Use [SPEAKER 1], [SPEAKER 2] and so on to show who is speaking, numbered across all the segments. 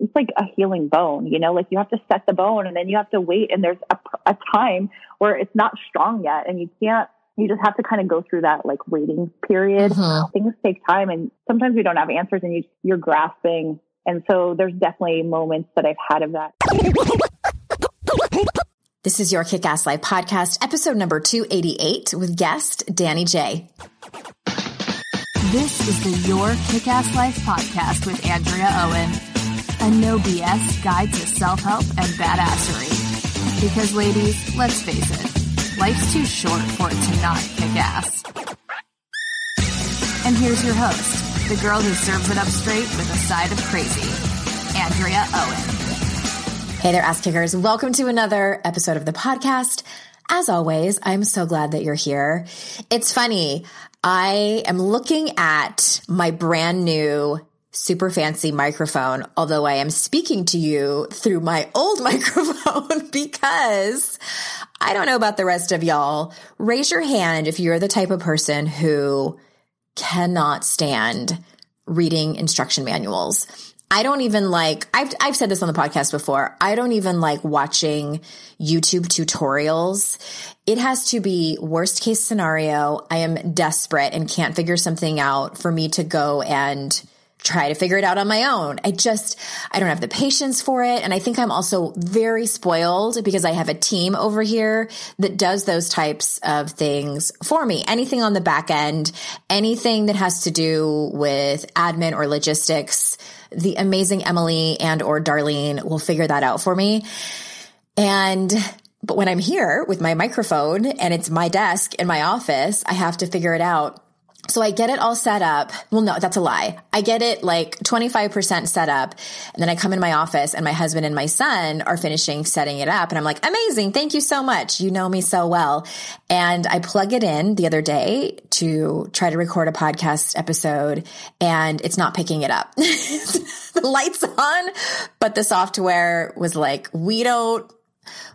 [SPEAKER 1] It's like a healing bone, you know, like you have to set the bone and then you have to wait and there's a, a time where it's not strong yet and you can't, you just have to kind of go through that like waiting period. Mm-hmm. Things take time and sometimes we don't have answers and you, you're grasping. And so there's definitely moments that I've had of that.
[SPEAKER 2] This is your Kick Ass Life podcast, episode number 288 with guest Danny J.
[SPEAKER 3] This is the Your Kick Ass Life podcast with Andrea Owen a no BS guide to self help and badassery. Because, ladies, let's face it, life's too short for it to not kick ass. And here's your host, the girl who serves it up straight with a side of crazy, Andrea Owen.
[SPEAKER 2] Hey there, ass kickers. Welcome to another episode of the podcast. As always, I'm so glad that you're here. It's funny. I am looking at my brand new super fancy microphone, although I am speaking to you through my old microphone because I don't know about the rest of y'all. Raise your hand if you're the type of person who cannot stand reading instruction manuals. I don't even like, I've, I've said this on the podcast before. I don't even like watching YouTube tutorials. It has to be worst case scenario. I am desperate and can't figure something out for me to go and try to figure it out on my own. I just, I don't have the patience for it. And I think I'm also very spoiled because I have a team over here that does those types of things for me. Anything on the back end, anything that has to do with admin or logistics, the amazing Emily and or Darlene will figure that out for me. And but when I'm here with my microphone and it's my desk in my office, I have to figure it out so I get it all set up. Well, no, that's a lie. I get it like 25% set up. And then I come in my office and my husband and my son are finishing setting it up. And I'm like, amazing. Thank you so much. You know me so well. And I plug it in the other day to try to record a podcast episode and it's not picking it up. the lights on, but the software was like, we don't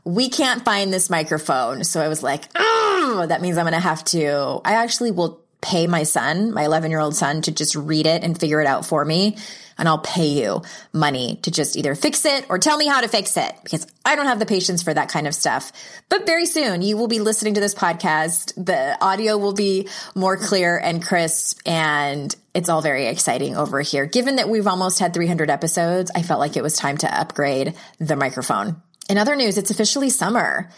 [SPEAKER 2] we can't find this microphone. So I was like, oh, that means I'm going to have to, I actually will pay my son, my 11 year old son, to just read it and figure it out for me. And I'll pay you money to just either fix it or tell me how to fix it because I don't have the patience for that kind of stuff. But very soon you will be listening to this podcast. The audio will be more clear and crisp and it's all very exciting over here. Given that we've almost had 300 episodes, I felt like it was time to upgrade the microphone. In other news, it's officially summer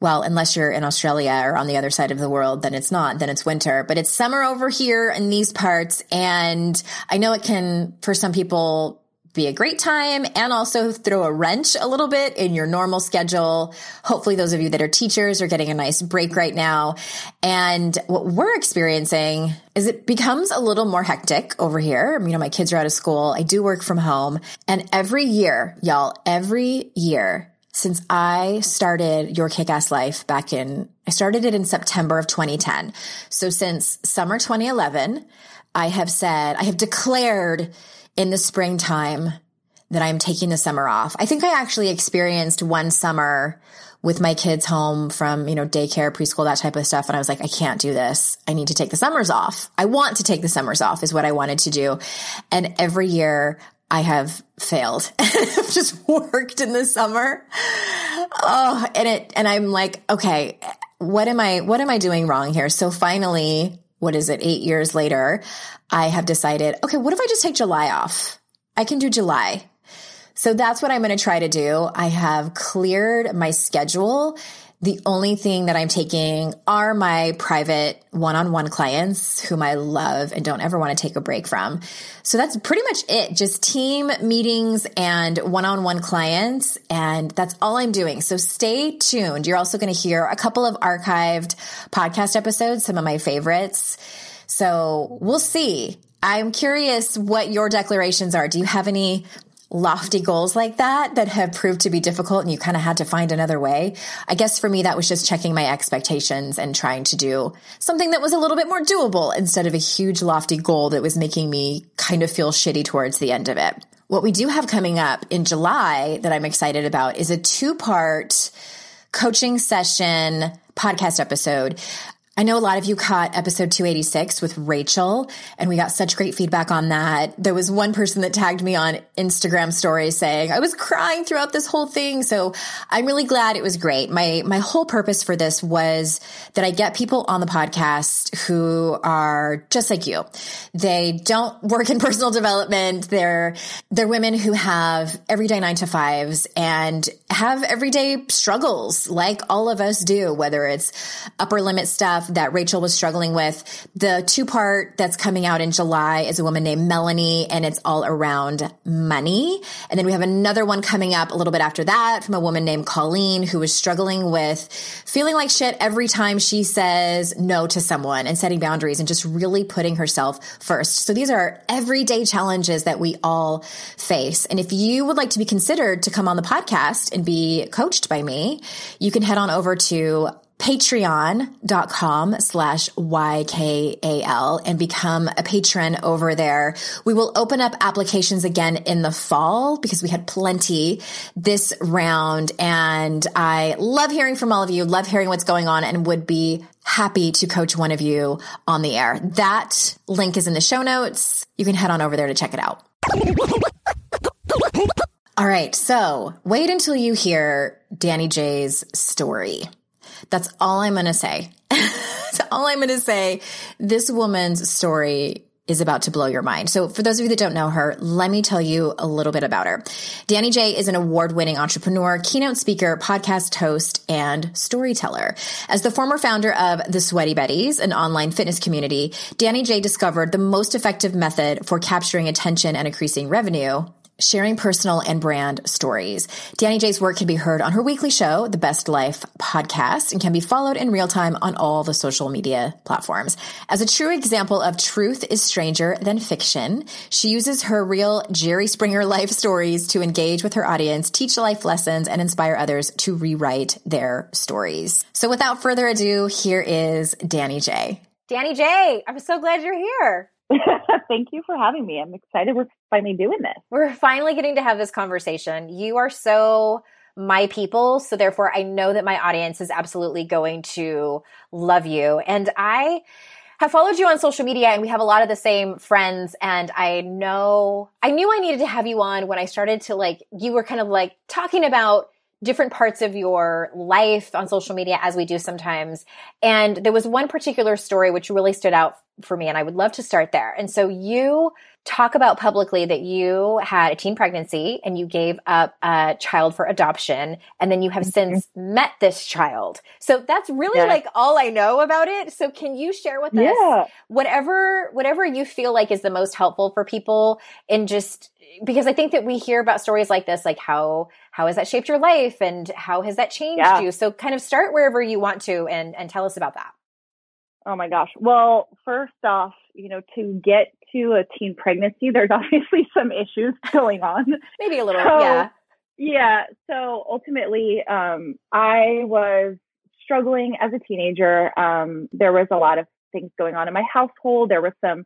[SPEAKER 2] well, unless you're in Australia or on the other side of the world, then it's not, then it's winter, but it's summer over here in these parts. And I know it can, for some people, be a great time and also throw a wrench a little bit in your normal schedule. Hopefully those of you that are teachers are getting a nice break right now. And what we're experiencing is it becomes a little more hectic over here. You know, my kids are out of school. I do work from home and every year, y'all, every year since I started Your Kick Ass Life back in, I started it in September of 2010. So since summer 2011, I have said, I have declared in the springtime that I'm taking the summer off. I think I actually experienced one summer with my kids home from, you know, daycare, preschool, that type of stuff. And I was like, I can't do this. I need to take the summers off. I want to take the summers off is what I wanted to do. And every year I have failed. I've just worked in the summer. Oh, and it, and I'm like, okay, what am I, what am I doing wrong here? So finally, what is it, eight years later, I have decided, okay, what if I just take July off? I can do July. So that's what I'm going to try to do. I have cleared my schedule the only thing that I'm taking are my private one on one clients whom I love and don't ever want to take a break from. So that's pretty much it. Just team meetings and one on one clients. And that's all I'm doing. So stay tuned. You're also going to hear a couple of archived podcast episodes, some of my favorites. So we'll see. I'm curious what your declarations are. Do you have any lofty goals like that that have proved to be difficult and you kind of had to find another way. I guess for me, that was just checking my expectations and trying to do something that was a little bit more doable instead of a huge lofty goal that was making me kind of feel shitty towards the end of it. What we do have coming up in July that I'm excited about is a two part coaching session podcast episode. I know a lot of you caught episode 286 with Rachel, and we got such great feedback on that. There was one person that tagged me on Instagram story saying, I was crying throughout this whole thing. So I'm really glad it was great. My, my whole purpose for this was that I get people on the podcast who are just like you. They don't work in personal development. They're, they're women who have everyday nine to fives and have everyday struggles like all of us do, whether it's upper limit stuff, that Rachel was struggling with. The two part that's coming out in July is a woman named Melanie and it's all around money. And then we have another one coming up a little bit after that from a woman named Colleen who was struggling with feeling like shit every time she says no to someone and setting boundaries and just really putting herself first. So these are everyday challenges that we all face. And if you would like to be considered to come on the podcast and be coached by me, you can head on over to patreon.com slash YKAL and become a patron over there. We will open up applications again in the fall because we had plenty this round and I love hearing from all of you, love hearing what's going on and would be happy to coach one of you on the air. That link is in the show notes. You can head on over there to check it out. All right. So wait until you hear Danny J's story. That's all I'm going to say. That's all I'm going to say. This woman's story is about to blow your mind. So for those of you that don't know her, let me tell you a little bit about her. Danny J is an award-winning entrepreneur, keynote speaker, podcast host, and storyteller. As the former founder of the Sweaty Betties, an online fitness community, Danny J discovered the most effective method for capturing attention and increasing revenue sharing personal and brand stories. Danny J's work can be heard on her weekly show, The Best Life podcast, and can be followed in real time on all the social media platforms. As a true example of truth is stranger than fiction, she uses her real Jerry Springer life stories to engage with her audience, teach life lessons, and inspire others to rewrite their stories. So without further ado, here is Danny J.
[SPEAKER 4] Danny J, I'm so glad you're here.
[SPEAKER 1] Thank you for having me. I'm excited we're finally doing this.
[SPEAKER 4] We're finally getting to have this conversation. You are so my people. So therefore, I know that my audience is absolutely going to love you. And I have followed you on social media and we have a lot of the same friends. And I know, I knew I needed to have you on when I started to like, you were kind of like talking about different parts of your life on social media as we do sometimes. And there was one particular story which really stood out for me and I would love to start there. And so you talk about publicly that you had a teen pregnancy and you gave up a child for adoption and then you have mm-hmm. since met this child. So that's really yeah. like all I know about it. So can you share with yeah. us whatever whatever you feel like is the most helpful for people in just because I think that we hear about stories like this like how how has that shaped your life and how has that changed yeah. you? So kind of start wherever you want to and and tell us about that.
[SPEAKER 1] Oh my gosh. Well, first off, you know, to get to a teen pregnancy, there's obviously some issues going on.
[SPEAKER 4] Maybe a little, so, yeah.
[SPEAKER 1] Yeah. So ultimately, um, I was struggling as a teenager. Um, there was a lot of things going on in my household. There was some,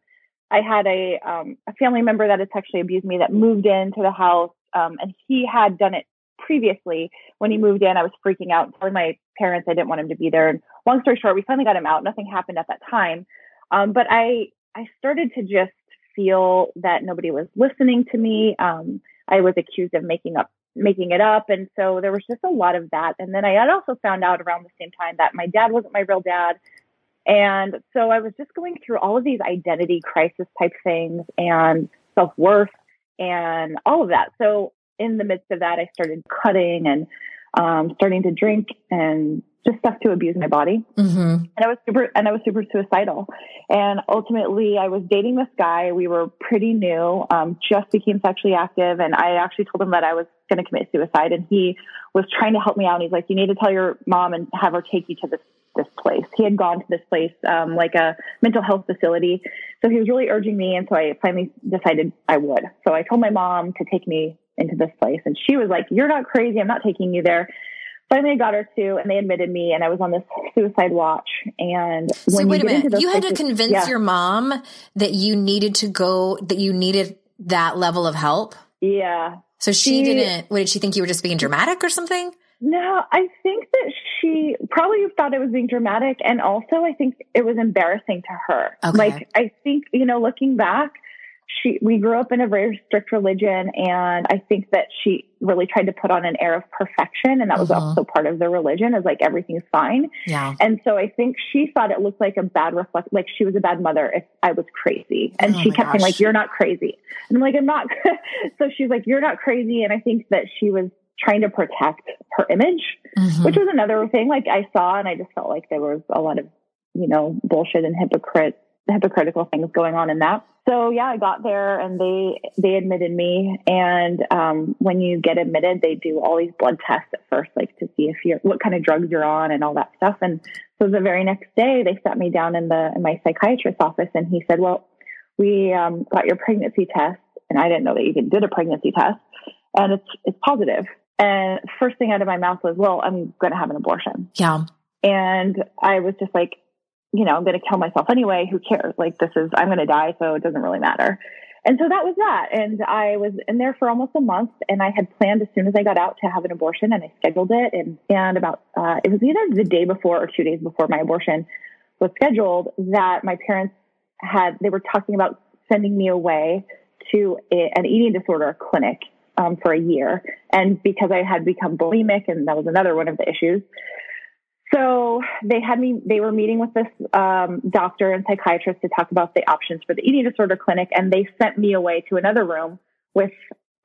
[SPEAKER 1] I had a, um, a family member that had sexually abused me that moved into the house. Um, and he had done it previously. When he moved in, I was freaking out, telling my parents I didn't want him to be there. And long story short, we finally got him out. Nothing happened at that time. Um, but I, I started to just feel that nobody was listening to me. Um, I was accused of making up making it up. And so there was just a lot of that. And then I had also found out around the same time that my dad wasn't my real dad. And so I was just going through all of these identity crisis type things and self worth and all of that. So in the midst of that, I started cutting and um, starting to drink and just stuff to abuse my body. Mm-hmm. And I was super, and I was super suicidal. And ultimately, I was dating this guy. We were pretty new, um, just became sexually active. And I actually told him that I was going to commit suicide. And he was trying to help me out. And he's like, you need to tell your mom and have her take you to this, this place. He had gone to this place, um, like a mental health facility. So he was really urging me. And so I finally decided I would. So I told my mom to take me into this place. And she was like, You're not crazy. I'm not taking you there. Finally, I got her to, and they admitted me, and I was on this suicide watch. And
[SPEAKER 2] so wait a minute, you had places, to convince yeah. your mom that you needed to go, that you needed that level of help.
[SPEAKER 1] Yeah.
[SPEAKER 2] So she, she didn't. What did she think you were just being dramatic or something?
[SPEAKER 1] No, I think that she probably thought it was being dramatic, and also I think it was embarrassing to her. Okay. Like I think you know, looking back, she we grew up in a very strict religion and i think that she really tried to put on an air of perfection and that was mm-hmm. also part of the religion is like everything's fine
[SPEAKER 2] yeah
[SPEAKER 1] and so i think she thought it looked like a bad reflect like she was a bad mother if i was crazy and oh she kept gosh. saying like you're not crazy and i'm like i'm not so she's like you're not crazy and i think that she was trying to protect her image mm-hmm. which was another thing like i saw and i just felt like there was a lot of you know bullshit and hypocrite hypocritical things going on in that. So yeah, I got there and they they admitted me. And um, when you get admitted, they do all these blood tests at first, like to see if you're what kind of drugs you're on and all that stuff. And so the very next day, they sat me down in the in my psychiatrist's office, and he said, "Well, we um, got your pregnancy test, and I didn't know that you even did a pregnancy test, and it's it's positive." And first thing out of my mouth was, "Well, I'm going to have an abortion."
[SPEAKER 2] Yeah.
[SPEAKER 1] And I was just like, you know, I'm going to kill myself anyway. Who cares? Like this is, I'm going to die. So it doesn't really matter. And so that was that. And I was in there for almost a month and I had planned as soon as I got out to have an abortion and I scheduled it. And, and about, uh, it was either the day before or two days before my abortion was scheduled that my parents had, they were talking about sending me away to a, an eating disorder clinic um, for a year. And because I had become bulimic, and that was another one of the issues, so they had me, they were meeting with this um, doctor and psychiatrist to talk about the options for the eating disorder clinic. And they sent me away to another room with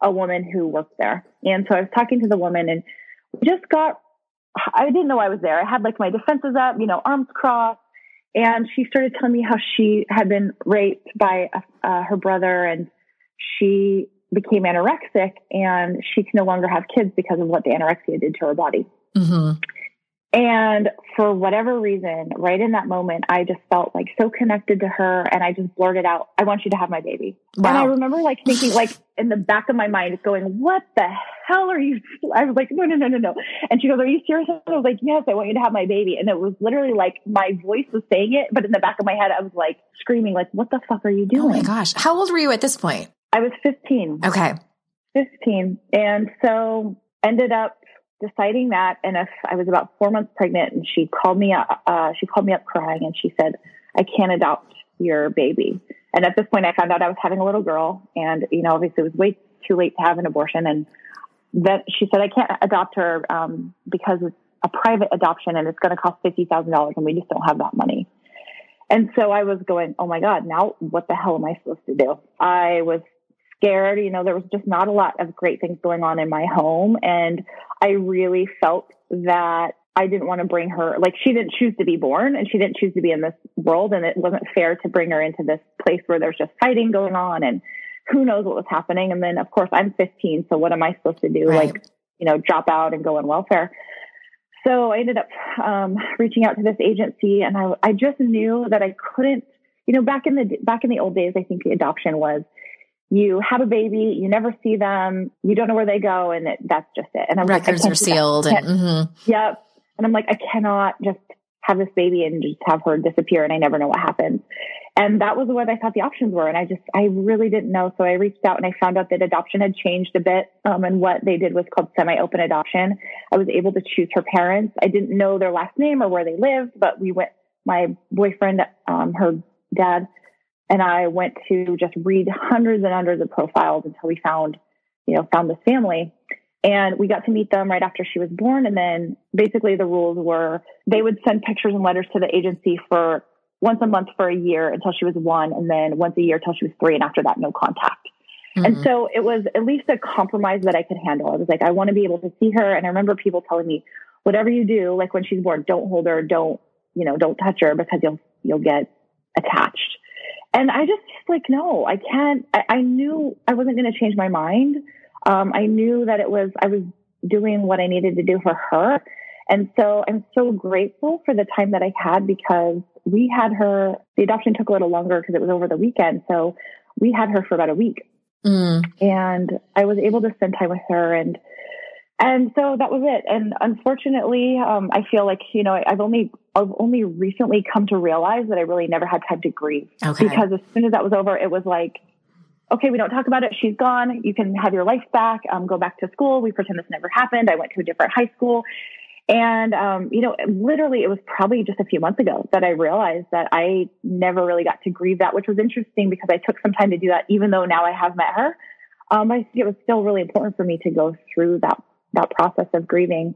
[SPEAKER 1] a woman who worked there. And so I was talking to the woman and just got, I didn't know I was there. I had like my defenses up, you know, arms crossed. And she started telling me how she had been raped by uh, her brother and she became anorexic and she can no longer have kids because of what the anorexia did to her body. Mm-hmm. And for whatever reason, right in that moment, I just felt like so connected to her and I just blurted out, I want you to have my baby. Wow. And I remember like thinking like in the back of my mind, going, what the hell are you? I was like, no, no, no, no, no. And she goes, are you serious? I was like, yes, I want you to have my baby. And it was literally like my voice was saying it, but in the back of my head, I was like screaming, like, what the fuck are you doing?
[SPEAKER 2] Oh my gosh. How old were you at this point?
[SPEAKER 1] I was 15.
[SPEAKER 2] Okay.
[SPEAKER 1] 15. And so ended up deciding that. And if I was about four months pregnant and she called me up, uh, she called me up crying and she said, I can't adopt your baby. And at this point, I found out I was having a little girl and, you know, obviously it was way too late to have an abortion. And then she said, I can't adopt her, um, because it's a private adoption and it's going to cost $50,000 and we just don't have that money. And so I was going, oh my God, now what the hell am I supposed to do? I was scared. You know, there was just not a lot of great things going on in my home. And I really felt that I didn't want to bring her, like, she didn't choose to be born and she didn't choose to be in this world. And it wasn't fair to bring her into this place where there's just fighting going on and who knows what was happening. And then, of course, I'm 15. So what am I supposed to do? Right. Like, you know, drop out and go on welfare. So I ended up um, reaching out to this agency and I, I just knew that I couldn't, you know, back in the, back in the old days, I think the adoption was, you have a baby, you never see them, you don't know where they go, and it, that's just it. And
[SPEAKER 2] I'm records like, are sealed. And,
[SPEAKER 1] mm-hmm. Yep. And I'm like, I cannot just have this baby and just have her disappear, and I never know what happens. And that was what I thought the options were. And I just, I really didn't know. So I reached out and I found out that adoption had changed a bit. Um, and what they did was called semi-open adoption. I was able to choose her parents. I didn't know their last name or where they lived, but we went, my boyfriend, um, her dad and I went to just read hundreds and hundreds of profiles until we found, you know, found this family. And we got to meet them right after she was born. And then basically the rules were they would send pictures and letters to the agency for once a month for a year until she was one, and then once a year until she was three. And after that, no contact. Mm-hmm. And so it was at least a compromise that I could handle. I was like, I want to be able to see her. And I remember people telling me, whatever you do, like when she's born, don't hold her, don't, you know, don't touch her because you'll, you'll get attached. And I just like, no, I can't. I, I knew I wasn't going to change my mind. Um, I knew that it was, I was doing what I needed to do for her. And so I'm so grateful for the time that I had because we had her, the adoption took a little longer because it was over the weekend. So we had her for about a week. Mm. And I was able to spend time with her and and so that was it. And unfortunately, um, I feel like you know I've only I've only recently come to realize that I really never had time to grieve okay. because as soon as that was over, it was like, okay, we don't talk about it. She's gone. You can have your life back. Um, go back to school. We pretend this never happened. I went to a different high school, and, um, you know, literally it was probably just a few months ago that I realized that I never really got to grieve that, which was interesting because I took some time to do that, even though now I have met her. Um, I think it was still really important for me to go through that, that process of grieving.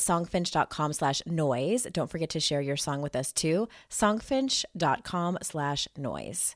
[SPEAKER 4] songfinch.com slash noise. Don't forget to share your song with us too. Songfinch.com slash noise.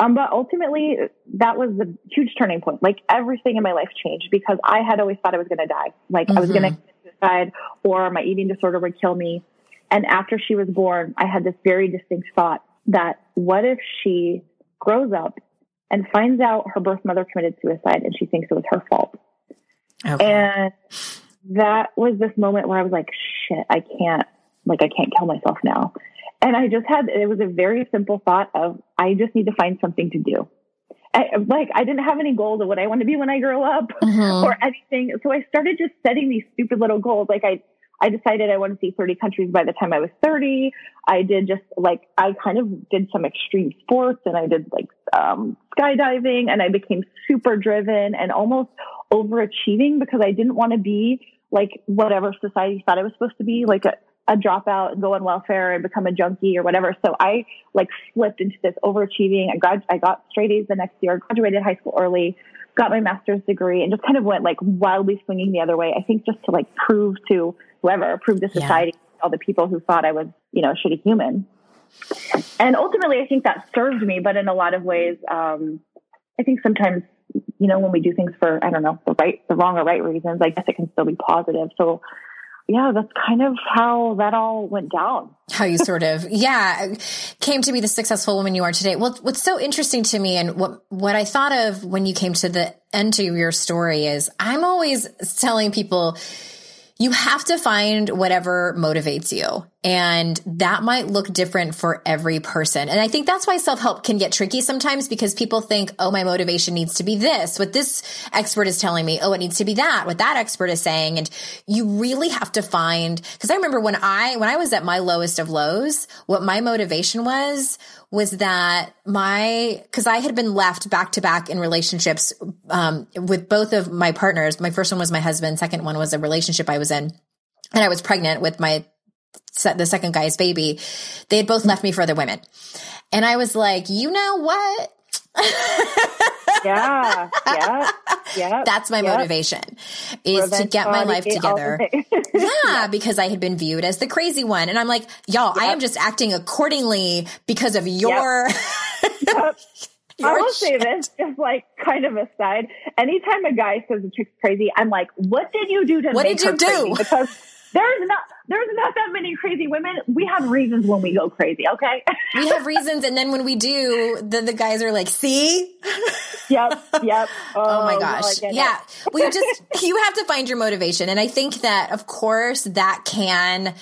[SPEAKER 1] Um, but ultimately, that was the huge turning point. Like everything in my life changed because I had always thought I was going to die. Like mm-hmm. I was going to suicide or my eating disorder would kill me. And after she was born, I had this very distinct thought that what if she grows up and finds out her birth mother committed suicide and she thinks it was her fault. Okay. And that was this moment where I was like, shit, I can't, like, I can't kill myself now. And I just had, it was a very simple thought of, I just need to find something to do. I, like, I didn't have any goals of what I want to be when I grow up mm-hmm. or anything. So I started just setting these stupid little goals. Like, I, I decided I want to see 30 countries by the time I was 30. I did just like, I kind of did some extreme sports and I did like, um, skydiving and I became super driven and almost overachieving because I didn't want to be like whatever society thought I was supposed to be, like a, a dropout and go on welfare and become a junkie or whatever. So I like flipped into this overachieving. I grad, I got straight A's the next year, graduated high school early, got my master's degree and just kind of went like wildly swinging the other way. I think just to like prove to whoever, prove to society, yeah. all the people who thought I was, you know, a shitty human. And ultimately, I think that served me, but in a lot of ways, um, I think sometimes, you know, when we do things for, I don't know, the right, the wrong or right reasons, I guess it can still be positive. So yeah, that's kind of how that all went down.
[SPEAKER 2] How you sort of, yeah, came to be the successful woman you are today. Well, what's so interesting to me and what, what I thought of when you came to the end of your story is I'm always telling people, you have to find whatever motivates you. And that might look different for every person. And I think that's why self help can get tricky sometimes because people think, oh, my motivation needs to be this. What this expert is telling me, oh, it needs to be that. What that expert is saying. And you really have to find, because I remember when I, when I was at my lowest of lows, what my motivation was, was that my, cause I had been left back to back in relationships, um, with both of my partners. My first one was my husband. Second one was a relationship I was in. And I was pregnant with my the second guy's baby, they had both left me for other women. And I was like, you know what?
[SPEAKER 1] yeah, yeah, yeah.
[SPEAKER 2] That's my motivation is Revenge to get my life together. yeah, yeah, because I had been viewed as the crazy one. And I'm like, y'all, yep. I am just acting accordingly because of your. Yep.
[SPEAKER 1] yep. I will say this, just like kind of aside. Anytime a guy says a chick's crazy, I'm like, what did you do to
[SPEAKER 2] what did you do?
[SPEAKER 1] Because there's not there's not that many crazy women. We have reasons when we go crazy, okay?
[SPEAKER 2] we have reasons and then when we do, then the guys are like, see?
[SPEAKER 1] Yep, yep.
[SPEAKER 2] Oh, oh my oh, gosh. yeah. well you just you have to find your motivation. And I think that of course that can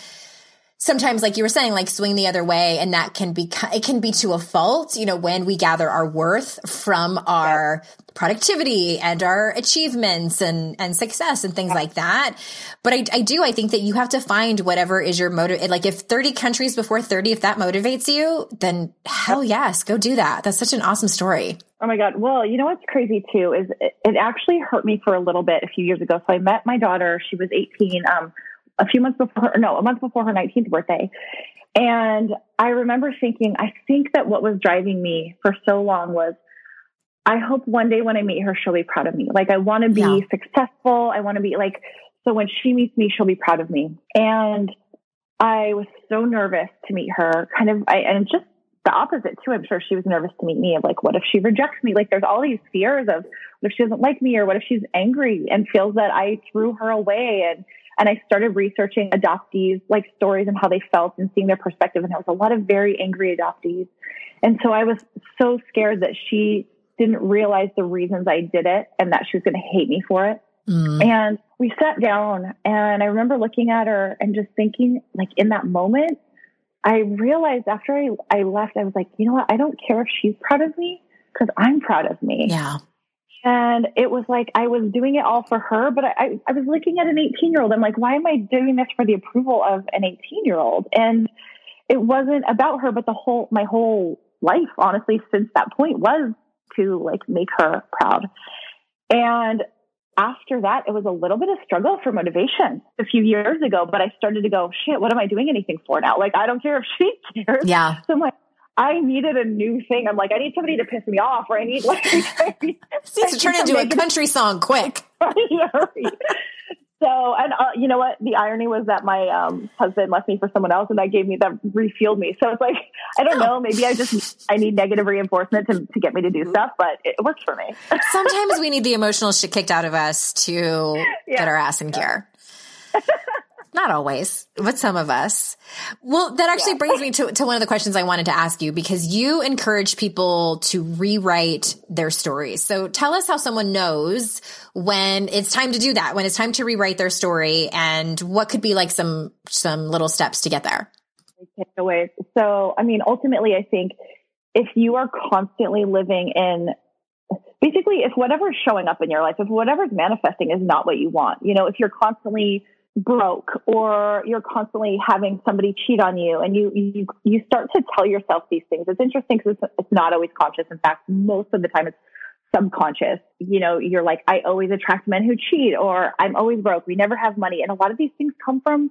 [SPEAKER 2] sometimes like you were saying like swing the other way and that can be it can be to a fault you know when we gather our worth from our productivity and our achievements and and success and things like that but I, I do i think that you have to find whatever is your motive like if 30 countries before 30 if that motivates you then hell yes go do that that's such an awesome story
[SPEAKER 1] Oh my God. Well, you know what's crazy too is it, it, actually hurt me for a little bit a few years ago. So I met my daughter. She was 18. Um, a few months before her, no, a month before her 19th birthday. And I remember thinking, I think that what was driving me for so long was, I hope one day when I meet her, she'll be proud of me. Like, I want to be yeah. successful. I want to be like, so when she meets me, she'll be proud of me. And I was so nervous to meet her, kind of, I, and just the opposite too. I'm sure she was nervous to meet me of like, what if she rejects me? Like, there's all these fears of what if she doesn't like me or what if she's angry and feels that I threw her away and and I started researching adoptees, like stories and how they felt and seeing their perspective. And there was a lot of very angry adoptees. And so I was so scared that she didn't realize the reasons I did it and that she was going to hate me for it. Mm. And we sat down and I remember looking at her and just thinking, like in that moment, I realized after I, I left, I was like, you know what? I don't care if she's proud of me because I'm proud of me.
[SPEAKER 2] Yeah.
[SPEAKER 1] And it was like I was doing it all for her, but I, I was looking at an 18 year old. I'm like, why am I doing this for the approval of an 18 year old? And it wasn't about her, but the whole, my whole life, honestly, since that point was to like make her proud. And after that, it was a little bit of struggle for motivation a few years ago, but I started to go, shit, what am I doing anything for now? Like, I don't care if she cares.
[SPEAKER 2] Yeah.
[SPEAKER 1] So I'm like, I needed a new thing. I'm like, I need somebody to piss me off, or I need like,
[SPEAKER 2] to turn into a country it. song quick.
[SPEAKER 1] So, and uh, you know what? The irony was that my um, husband left me for someone else, and that gave me that refueled me. So it's like I don't know. Maybe I just I need negative reinforcement to to get me to do stuff, but it works for me.
[SPEAKER 2] Sometimes we need the emotional shit kicked out of us to yeah. get our ass in gear. Not always, but some of us. Well, that actually yeah. brings me to, to one of the questions I wanted to ask you because you encourage people to rewrite their stories. So tell us how someone knows when it's time to do that, when it's time to rewrite their story and what could be like some, some little steps to get there.
[SPEAKER 1] Takeaways. So, I mean, ultimately, I think if you are constantly living in basically if whatever's showing up in your life, if whatever's manifesting is not what you want, you know, if you're constantly broke or you're constantly having somebody cheat on you and you you, you start to tell yourself these things it's interesting because it's, it's not always conscious in fact most of the time it's subconscious. You know, you're like, I always attract men who cheat or I'm always broke. We never have money. And a lot of these things come from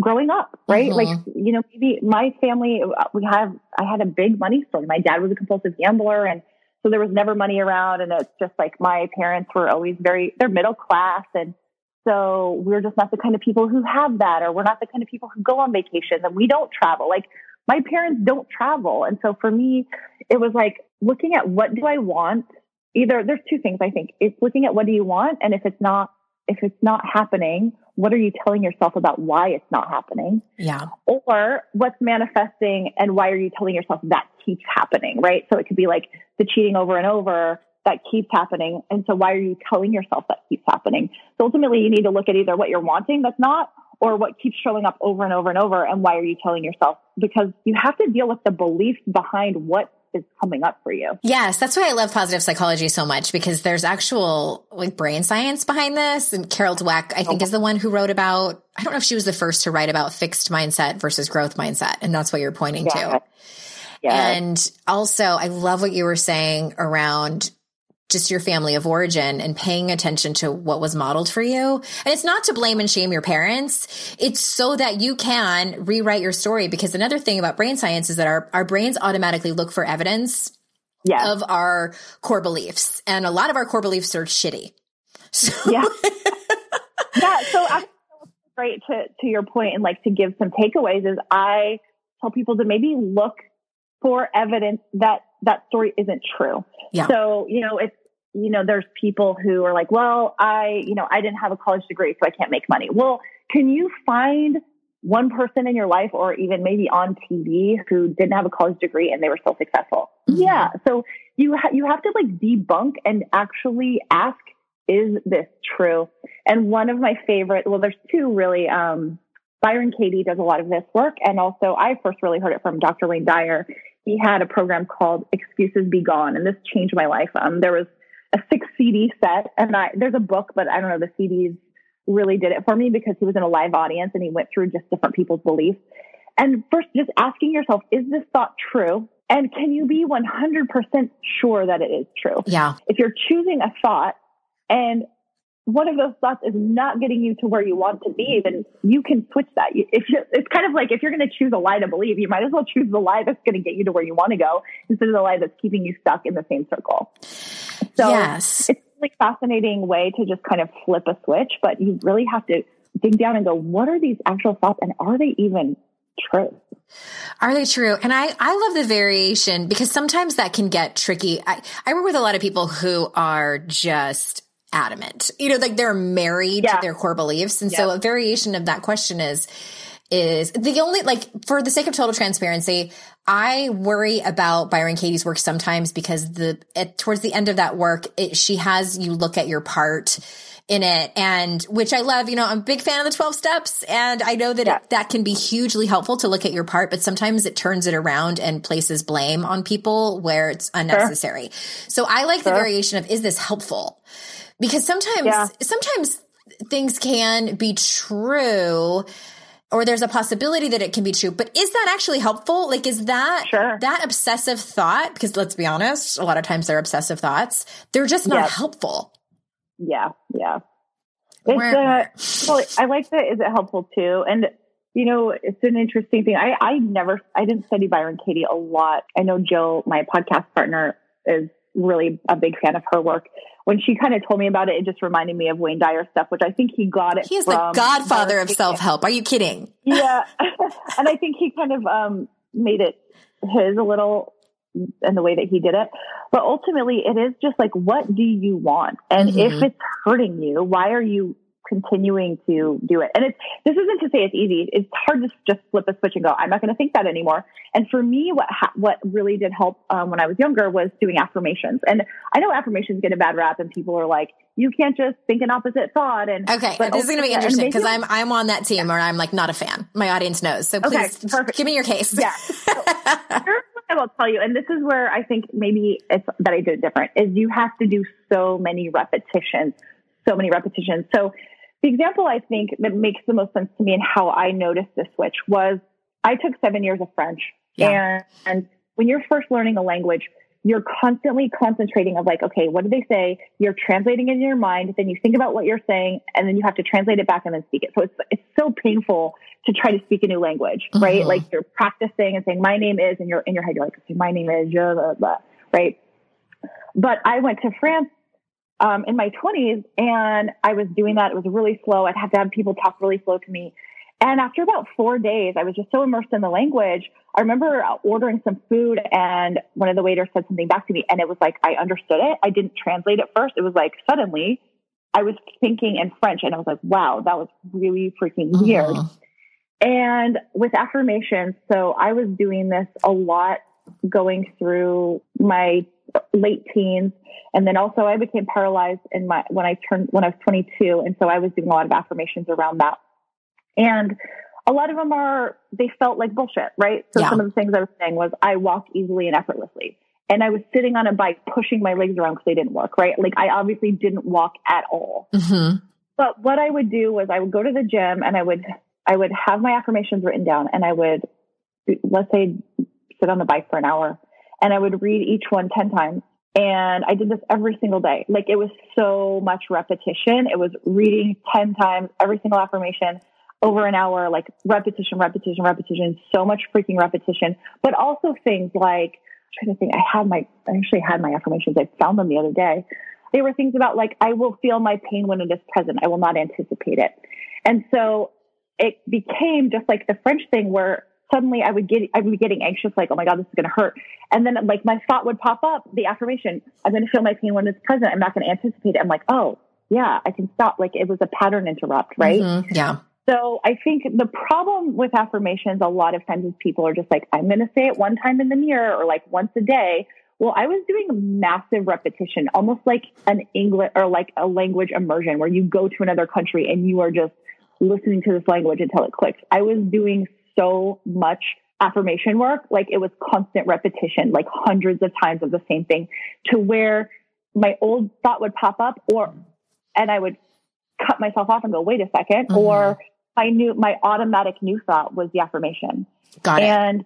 [SPEAKER 1] growing up, right? Mm-hmm. Like, you know, maybe my family, we have, I had a big money story. My dad was a compulsive gambler and so there was never money around. And it's just like my parents were always very, they're middle class. And so we're just not the kind of people who have that, or we're not the kind of people who go on vacations and we don't travel. Like my parents don't travel. And so for me, it was like looking at what do I want? Either there's two things I think. It's looking at what do you want? And if it's not, if it's not happening, what are you telling yourself about why it's not happening?
[SPEAKER 2] Yeah.
[SPEAKER 1] Or what's manifesting and why are you telling yourself that keeps happening, right? So it could be like the cheating over and over that keeps happening. And so why are you telling yourself that keeps happening? So ultimately you need to look at either what you're wanting that's not or what keeps showing up over and over and over and why are you telling yourself? Because you have to deal with the beliefs behind what is coming up for you.
[SPEAKER 2] Yes, that's why I love positive psychology so much because there's actual like brain science behind this. And Carol Dweck, I think, is the one who wrote about, I don't know if she was the first to write about fixed mindset versus growth mindset. And that's what you're pointing yeah. to. Yeah. And also, I love what you were saying around just your family of origin and paying attention to what was modeled for you. And it's not to blame and shame your parents. It's so that you can rewrite your story. Because another thing about brain science is that our, our brains automatically look for evidence yes. of our core beliefs. And a lot of our core beliefs are shitty.
[SPEAKER 1] So. Yeah. yeah. So actually, great to, to your point and like to give some takeaways is I tell people to maybe look for evidence that that story isn't true. Yeah. So, you know, it's, you know, there's people who are like, well, I, you know, I didn't have a college degree, so I can't make money. Well, can you find one person in your life or even maybe on TV who didn't have a college degree and they were still successful? Mm-hmm. Yeah. So you, ha- you have to like debunk and actually ask, is this true? And one of my favorite, well, there's two really, um, Byron Katie does a lot of this work. And also I first really heard it from Dr. Wayne Dyer he had a program called Excuses Be Gone, and this changed my life. Um, there was a six CD set, and I, there's a book, but I don't know, the CDs really did it for me because he was in a live audience and he went through just different people's beliefs. And first, just asking yourself, is this thought true? And can you be 100% sure that it is true?
[SPEAKER 2] Yeah.
[SPEAKER 1] If you're choosing a thought and one of those thoughts is not getting you to where you want to be, then you can switch that. If you, it's kind of like if you're going to choose a lie to believe, you might as well choose the lie that's going to get you to where you want to go instead of the lie that's keeping you stuck in the same circle. So yes. it's a really fascinating way to just kind of flip a switch, but you really have to dig down and go, what are these actual thoughts and are they even true?
[SPEAKER 2] Are they true? And I, I love the variation because sometimes that can get tricky. I, I work with a lot of people who are just adamant. You know, like they're married yeah. to their core beliefs. And so a variation of that question is, is the only like for the sake of total transparency, I worry about Byron Katie's work sometimes because the at, towards the end of that work, it, she has you look at your part in it and which I love, you know, I'm a big fan of the 12 steps and I know that yeah. it, that can be hugely helpful to look at your part, but sometimes it turns it around and places blame on people where it's unnecessary. Sure. So I like sure. the variation of is this helpful? Because sometimes yeah. sometimes things can be true or there's a possibility that it can be true but is that actually helpful like is that sure. that obsessive thought because let's be honest a lot of times they're obsessive thoughts they're just not helpful
[SPEAKER 1] yeah yeah it's uh, well, I like that. Is it helpful too? And you know, it's an interesting thing. I I never I didn't study Byron Katie a lot. I know Jill, my podcast partner, is really a big fan of her work when she kind of told me about it, it just reminded me of Wayne Dyer stuff, which I think he got it.
[SPEAKER 2] He is the godfather of self help. Are you kidding?
[SPEAKER 1] Yeah, and I think he kind of um, made it his a little in the way that he did it. But ultimately, it is just like, what do you want? And mm-hmm. if it's hurting you, why are you continuing to do it. And it's, this isn't to say it's easy. It's hard to just flip a switch and go, I'm not going to think that anymore. And for me, what, ha- what really did help um, when I was younger was doing affirmations. And I know affirmations get a bad rap and people are like, you can't just think an opposite thought. And
[SPEAKER 2] okay, this is going to be interesting because I'm I'm on that team, or I'm like not a fan. My audience knows, so please okay, give me your case.
[SPEAKER 1] Yeah, so, I will tell you, and this is where I think maybe it's that I did it different. Is you have to do so many repetitions, so many repetitions. So the example I think that makes the most sense to me and how I noticed this switch was I took seven years of French. Yeah. And, and when you're first learning a language, you're constantly concentrating of like, okay, what do they say? You're translating in your mind, then you think about what you're saying, and then you have to translate it back and then speak it. So it's it's so painful to try to speak a new language, mm-hmm. right? Like you're practicing and saying, my name is, and you're in your head, you're like, okay, my name is, blah, blah, blah, right? But I went to France um, in my 20s and I was doing that. It was really slow. I'd have to have people talk really slow to me. And after about four days, I was just so immersed in the language. I remember ordering some food and one of the waiters said something back to me and it was like, I understood it. I didn't translate it first. It was like suddenly I was thinking in French and I was like, wow, that was really freaking uh-huh. weird. And with affirmations, so I was doing this a lot going through my late teens. And then also I became paralyzed in my, when I turned, when I was 22. And so I was doing a lot of affirmations around that. And a lot of them are, they felt like bullshit, right? So yeah. some of the things I was saying was, I walk easily and effortlessly. And I was sitting on a bike pushing my legs around because they didn't work, right? Like I obviously didn't walk at all. Mm-hmm. But what I would do was I would go to the gym and I would, I would have my affirmations written down and I would, let's say, sit on the bike for an hour and I would read each one 10 times. And I did this every single day. Like it was so much repetition. It was reading 10 times every single affirmation over an hour, like repetition, repetition, repetition, so much freaking repetition, but also things like, I'm trying to think, I had my, I actually had my affirmations. I found them the other day. They were things about like, I will feel my pain when it is present. I will not anticipate it. And so it became just like the French thing where suddenly I would get, I would be getting anxious, like, oh my God, this is going to hurt. And then like my thought would pop up, the affirmation, I'm going to feel my pain when it's present. I'm not going to anticipate it. I'm like, oh yeah, I can stop. Like it was a pattern interrupt, right?
[SPEAKER 2] Mm-hmm. Yeah.
[SPEAKER 1] So I think the problem with affirmations a lot of times is people are just like, I'm going to say it one time in the mirror or like once a day. Well, I was doing massive repetition, almost like an English or like a language immersion where you go to another country and you are just listening to this language until it clicks. I was doing so much affirmation work. Like it was constant repetition, like hundreds of times of the same thing to where my old thought would pop up or, and I would cut myself off and go, wait a 2nd mm-hmm. or my new, my automatic new thought was the affirmation.
[SPEAKER 2] Got
[SPEAKER 1] it. And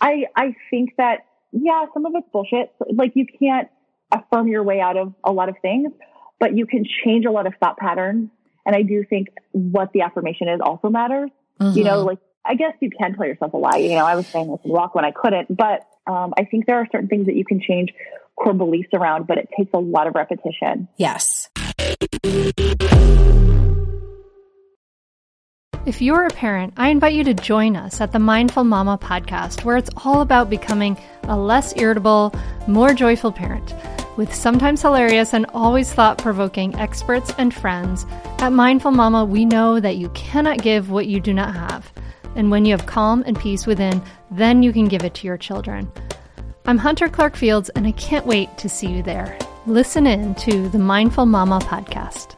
[SPEAKER 1] I, I think that, yeah, some of it's bullshit. Like you can't affirm your way out of a lot of things, but you can change a lot of thought patterns. And I do think what the affirmation is also matters. Mm-hmm. You know, mm-hmm. like I guess you can tell yourself a lie. You know, I was saying I could walk when I couldn't, but um, I think there are certain things that you can change core beliefs around, but it takes a lot of repetition.
[SPEAKER 2] Yes.
[SPEAKER 5] If you're a parent, I invite you to join us at the Mindful Mama podcast, where it's all about becoming a less irritable, more joyful parent. With sometimes hilarious and always thought provoking experts and friends, at Mindful Mama, we know that you cannot give what you do not have. And when you have calm and peace within, then you can give it to your children. I'm Hunter Clark Fields, and I can't wait to see you there. Listen in to the Mindful Mama podcast.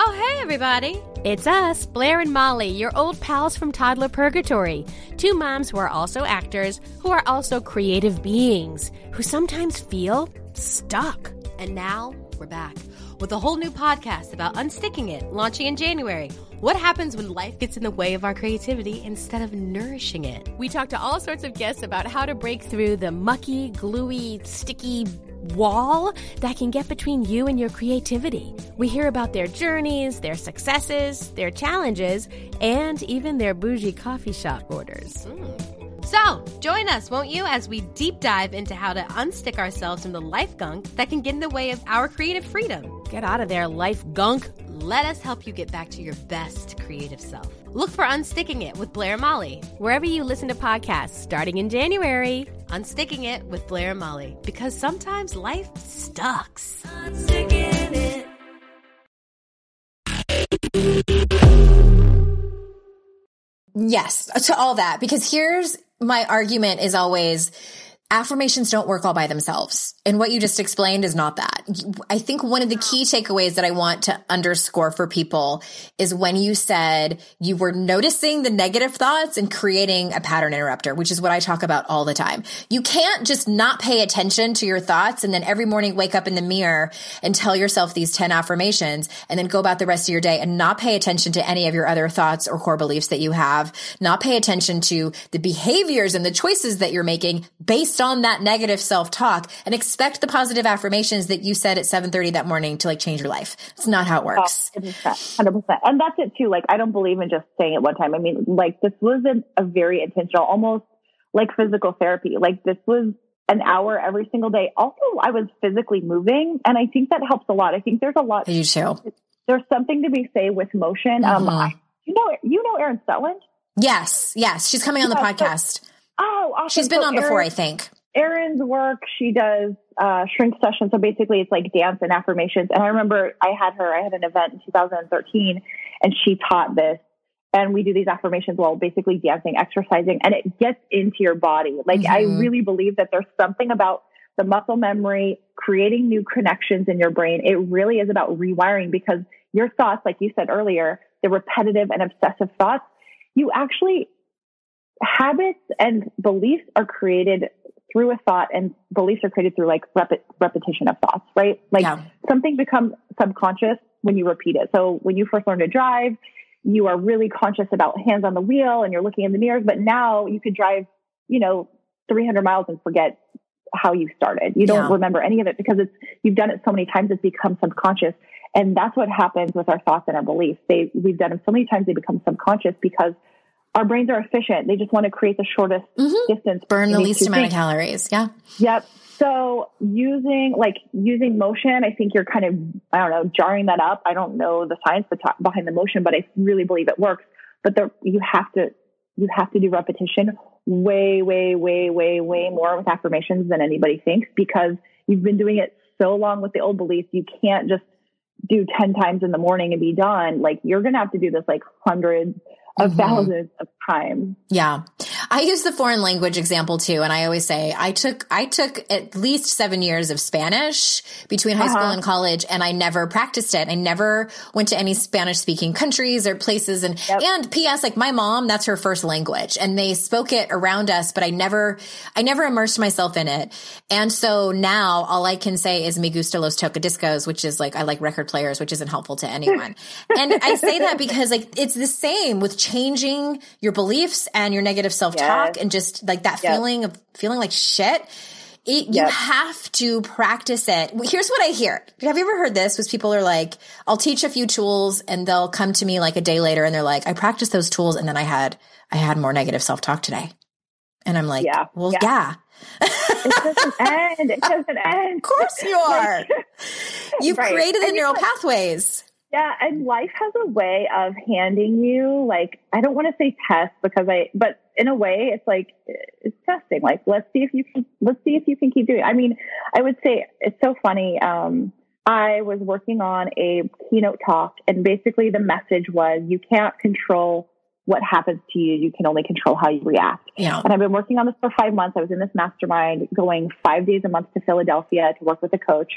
[SPEAKER 4] Oh, hey, everybody. It's us, Blair and Molly, your old pals from Toddler Purgatory. Two moms who are also actors, who are also creative beings, who sometimes feel stuck. And now we're back with a whole new podcast about unsticking it, launching in January. What happens when life gets in the way of our creativity instead of nourishing it? We talk to all sorts of guests about how to break through the mucky, gluey, sticky wall that can get between you and your creativity. We hear about their journeys, their successes, their challenges, and even their bougie coffee shop orders. Mm. So, join us, won't you, as we deep dive into how to unstick ourselves from the life gunk that can get in the way of our creative freedom. Get out of there, life gunk. Let us help you get back to your best creative self. Look for Unsticking It with Blair and Molly, wherever you listen to podcasts starting in January. Unsticking It with Blair and Molly, because sometimes life sucks. Unsticking
[SPEAKER 2] it. Yes, to all that, because here's my argument is always affirmations don't work all by themselves. And what you just explained is not that. I think one of the key takeaways that I want to underscore for people is when you said you were noticing the negative thoughts and creating a pattern interrupter, which is what I talk about all the time. You can't just not pay attention to your thoughts and then every morning wake up in the mirror and tell yourself these 10 affirmations and then go about the rest of your day and not pay attention to any of your other thoughts or core beliefs that you have, not pay attention to the behaviors and the choices that you're making based on that negative self-talk and expect the positive affirmations that you said at 7:30 that morning to like change your life. It's not how it works.
[SPEAKER 1] Oh, 100%, 100%. And that's it too. Like I don't believe in just saying it one time. I mean, like this was an, a very intentional, almost like physical therapy. Like this was an hour every single day. Also, I was physically moving, and I think that helps a lot. I think there's a lot.
[SPEAKER 2] You too.
[SPEAKER 1] There's something to be say with motion. Um, mm-hmm. Um, I, you know, you know Erin Stutland.
[SPEAKER 2] Yes, yes, she's coming on the podcast.
[SPEAKER 1] So, Oh, awesome.
[SPEAKER 2] She's been so on before, I think.
[SPEAKER 1] Erin's work, she does uh, shrink sessions. So basically, it's like dance and affirmations. And I remember I had her, I had an event in 2013, and she taught this. And we do these affirmations while basically dancing, exercising, and it gets into your body. Like, mm-hmm. I really believe that there's something about the muscle memory, creating new connections in your brain. It really is about rewiring because your thoughts, like you said earlier, the repetitive and obsessive thoughts, you actually habits and beliefs are created through a thought and beliefs are created through like rep- repetition of thoughts, right? Like yeah. something becomes subconscious when you repeat it. So when you first learn to drive, you are really conscious about hands on the wheel and you're looking in the mirrors, but now you could drive, you know, 300 miles and forget how you started. You don't yeah. remember any of it because it's, you've done it so many times, it's become subconscious. And that's what happens with our thoughts and our beliefs. They, we've done them so many times, they become subconscious because our brains are efficient. They just want to create the shortest mm-hmm. distance.
[SPEAKER 2] Burn the least amount things. of calories. Yeah.
[SPEAKER 1] Yep. So using like using motion, I think you're kind of I don't know jarring that up. I don't know the science behind the motion, but I really believe it works. But the, you have to you have to do repetition way way way way way more with affirmations than anybody thinks because you've been doing it so long with the old beliefs. You can't just do 10 times in the morning and be done. Like you're going to have to do this like hundreds of mm-hmm. thousands of times.
[SPEAKER 2] Yeah. I use the foreign language example too. And I always say I took, I took at least seven years of Spanish between high uh-huh. school and college and I never practiced it. I never went to any Spanish speaking countries or places. And, yep. and PS, like my mom, that's her first language and they spoke it around us, but I never, I never immersed myself in it. And so now all I can say is me gusta los tocadiscos, which is like, I like record players, which isn't helpful to anyone. and I say that because like it's the same with changing your beliefs and your negative self talk yes. and just like that yep. feeling of feeling like shit. It, you have to practice it. Here's what I hear. Have you ever heard this? Was people are like, I'll teach a few tools and they'll come to me like a day later and they're like, I practiced those tools and then I had, I had more negative self talk today. And I'm like, yeah, well, yeah. yeah.
[SPEAKER 1] it doesn't end. It doesn't end.
[SPEAKER 2] Of course you are. You've right. created the neural pathways.
[SPEAKER 1] Yeah, and life has a way of handing you like I don't want to say test because I but in a way it's like it's testing. Like let's see if you can let's see if you can keep doing. It. I mean, I would say it's so funny. Um I was working on a keynote talk and basically the message was you can't control what happens to you. You can only control how you react.
[SPEAKER 2] Yeah.
[SPEAKER 1] And I've been working on this for five months. I was in this mastermind going five days a month to Philadelphia to work with a coach.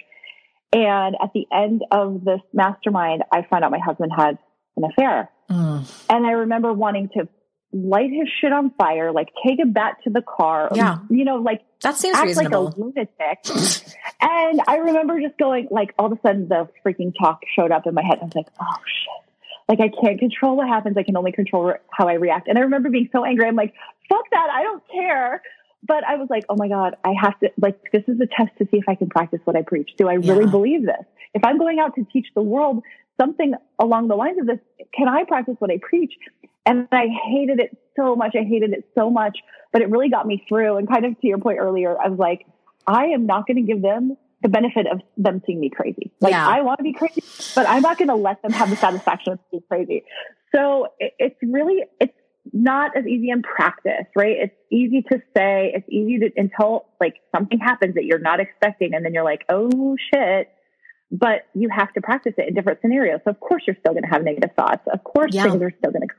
[SPEAKER 1] And at the end of this mastermind, I found out my husband had an affair. Mm. And I remember wanting to light his shit on fire, like take him back to the car.
[SPEAKER 2] Yeah.
[SPEAKER 1] You know, like
[SPEAKER 2] that seems act reasonable.
[SPEAKER 1] like a lunatic. and I remember just going like all of a sudden the freaking talk showed up in my head. I was like, oh shit. Like I can't control what happens. I can only control how I react. And I remember being so angry. I'm like, fuck that. I don't care. But I was like, oh my God, I have to, like, this is a test to see if I can practice what I preach. Do I really yeah. believe this? If I'm going out to teach the world something along the lines of this, can I practice what I preach? And I hated it so much. I hated it so much, but it really got me through. And kind of to your point earlier, I was like, I am not going to give them the benefit of them seeing me crazy. Like yeah. I want to be crazy, but I'm not going to let them have the satisfaction of being crazy. So it, it's really, it's not as easy in practice, right? It's easy to say, it's easy to until like something happens that you're not expecting. And then you're like, oh shit. But you have to practice it in different scenarios. So of course you're still going to have negative thoughts. Of course yeah. things are still going to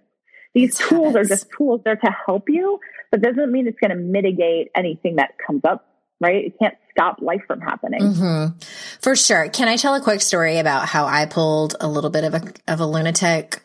[SPEAKER 1] These tools are just tools. They're to help you, but doesn't mean it's going to mitigate anything that comes up right? It can't stop life from happening.
[SPEAKER 2] Mm-hmm. For sure. Can I tell a quick story about how I pulled a little bit of a of a lunatic?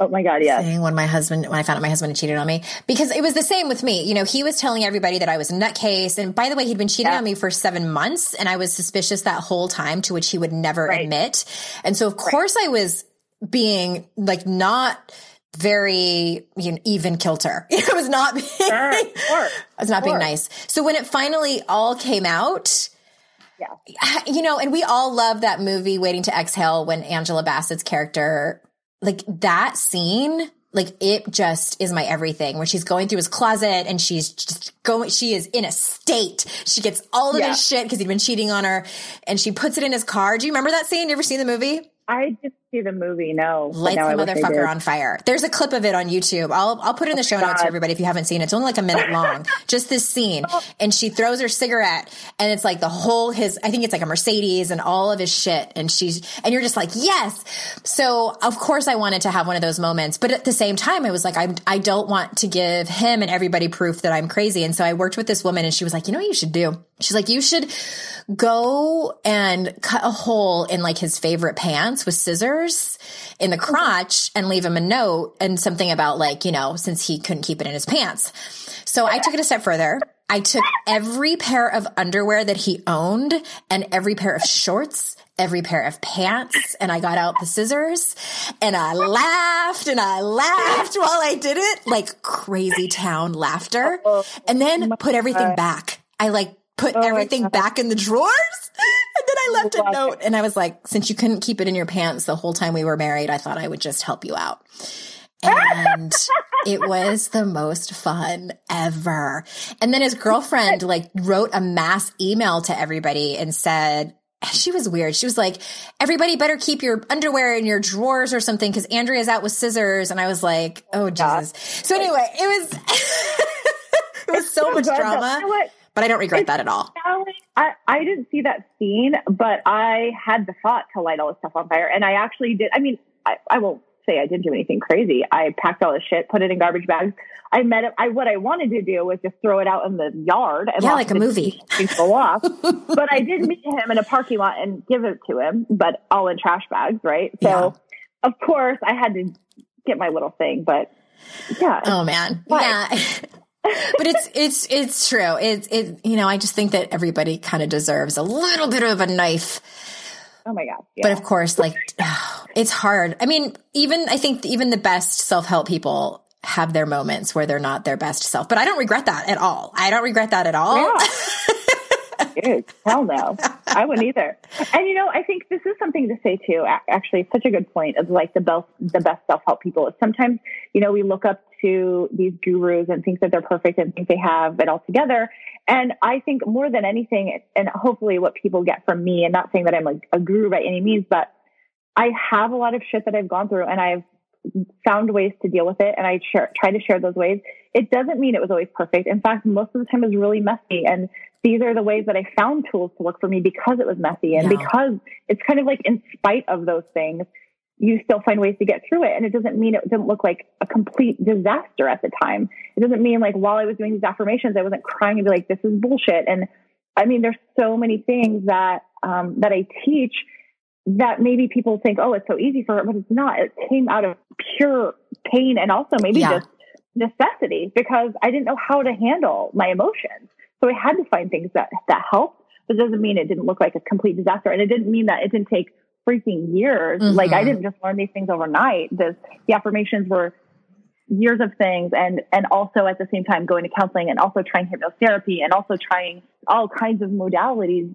[SPEAKER 1] Oh my God, yeah.
[SPEAKER 2] Thing when my husband, when I found out my husband had cheated on me, because it was the same with me. You know, he was telling everybody that I was a nutcase. And by the way, he'd been cheating yeah. on me for seven months and I was suspicious that whole time to which he would never right. admit. And so of course right. I was being like not, very you know, even kilter. It was not being, sure, sure, I was not sure. being nice. So when it finally all came out, yeah. you know, and we all love that movie Waiting to Exhale when Angela Bassett's character, like that scene, like it just is my everything where she's going through his closet and she's just going, she is in a state. She gets all of yeah. his shit because he'd been cheating on her and she puts it in his car. Do you remember that scene? You ever seen the movie?
[SPEAKER 1] I just see the movie. No,
[SPEAKER 2] lights the motherfucker on fire. There's a clip of it on YouTube. I'll I'll put it in the show oh, notes for everybody if you haven't seen it. It's only like a minute long. just this scene, oh. and she throws her cigarette, and it's like the whole his. I think it's like a Mercedes and all of his shit, and she's and you're just like yes. So of course I wanted to have one of those moments, but at the same time I was like I I don't want to give him and everybody proof that I'm crazy, and so I worked with this woman, and she was like, you know what you should do. She's like, you should go and cut a hole in like his favorite pants with scissors in the mm-hmm. crotch and leave him a note and something about like, you know, since he couldn't keep it in his pants. So I took it a step further. I took every pair of underwear that he owned and every pair of shorts, every pair of pants, and I got out the scissors and I laughed and I laughed while I did it, like crazy town laughter, oh and then put everything back. I like put oh everything back in the drawers. And then I left a note and I was like, since you couldn't keep it in your pants the whole time we were married, I thought I would just help you out. And it was the most fun ever. And then his girlfriend like wrote a mass email to everybody and said, she was weird. She was like, everybody better keep your underwear in your drawers or something because Andrea's out with scissors. And I was like, oh, oh Jesus. So anyway, it was, it was so much drama but I don't regret it's, that at all.
[SPEAKER 1] I, I didn't see that scene, but I had the thought to light all this stuff on fire. And I actually did. I mean, I, I won't say I didn't do anything crazy. I packed all the shit, put it in garbage bags. I met him. I, what I wanted to do was just throw it out in the yard and
[SPEAKER 2] yeah, like a movie.
[SPEAKER 1] Go off. but I did meet him in a parking lot and give it to him, but all in trash bags, right? So yeah. of course I had to get my little thing, but yeah.
[SPEAKER 2] Oh man. Yeah. but it's it's it's true. It's it you know, I just think that everybody kind of deserves a little bit of a knife.
[SPEAKER 1] Oh my god.
[SPEAKER 2] Yeah. But of course like it's hard. I mean, even I think even the best self-help people have their moments where they're not their best self. But I don't regret that at all. I don't regret that at all. Yeah.
[SPEAKER 1] Dude, hell no. I wouldn't either. And you know, I think this is something to say too. Actually, such a good point of like the best, the best self help people. Is sometimes, you know, we look up to these gurus and think that they're perfect and think they have it all together. And I think more than anything, and hopefully what people get from me, and not saying that I'm like a guru by any means, but I have a lot of shit that I've gone through and I've found ways to deal with it and I share, try to share those ways. It doesn't mean it was always perfect. In fact, most of the time it was really messy. And these are the ways that I found tools to work for me because it was messy and because it's kind of like in spite of those things, you still find ways to get through it. And it doesn't mean it didn't look like a complete disaster at the time. It doesn't mean like while I was doing these affirmations, I wasn't crying and be like, this is bullshit. And I mean, there's so many things that, um, that I teach that maybe people think, oh, it's so easy for it, but it's not. It came out of pure pain and also maybe yeah. just necessity because I didn't know how to handle my emotions. So I had to find things that, that helped. But it doesn't mean it didn't look like a complete disaster. And it didn't mean that it didn't take freaking years. Mm-hmm. Like I didn't just learn these things overnight. The, the affirmations were years of things and, and also at the same time going to counseling and also trying hypnotherapy and also trying all kinds of modalities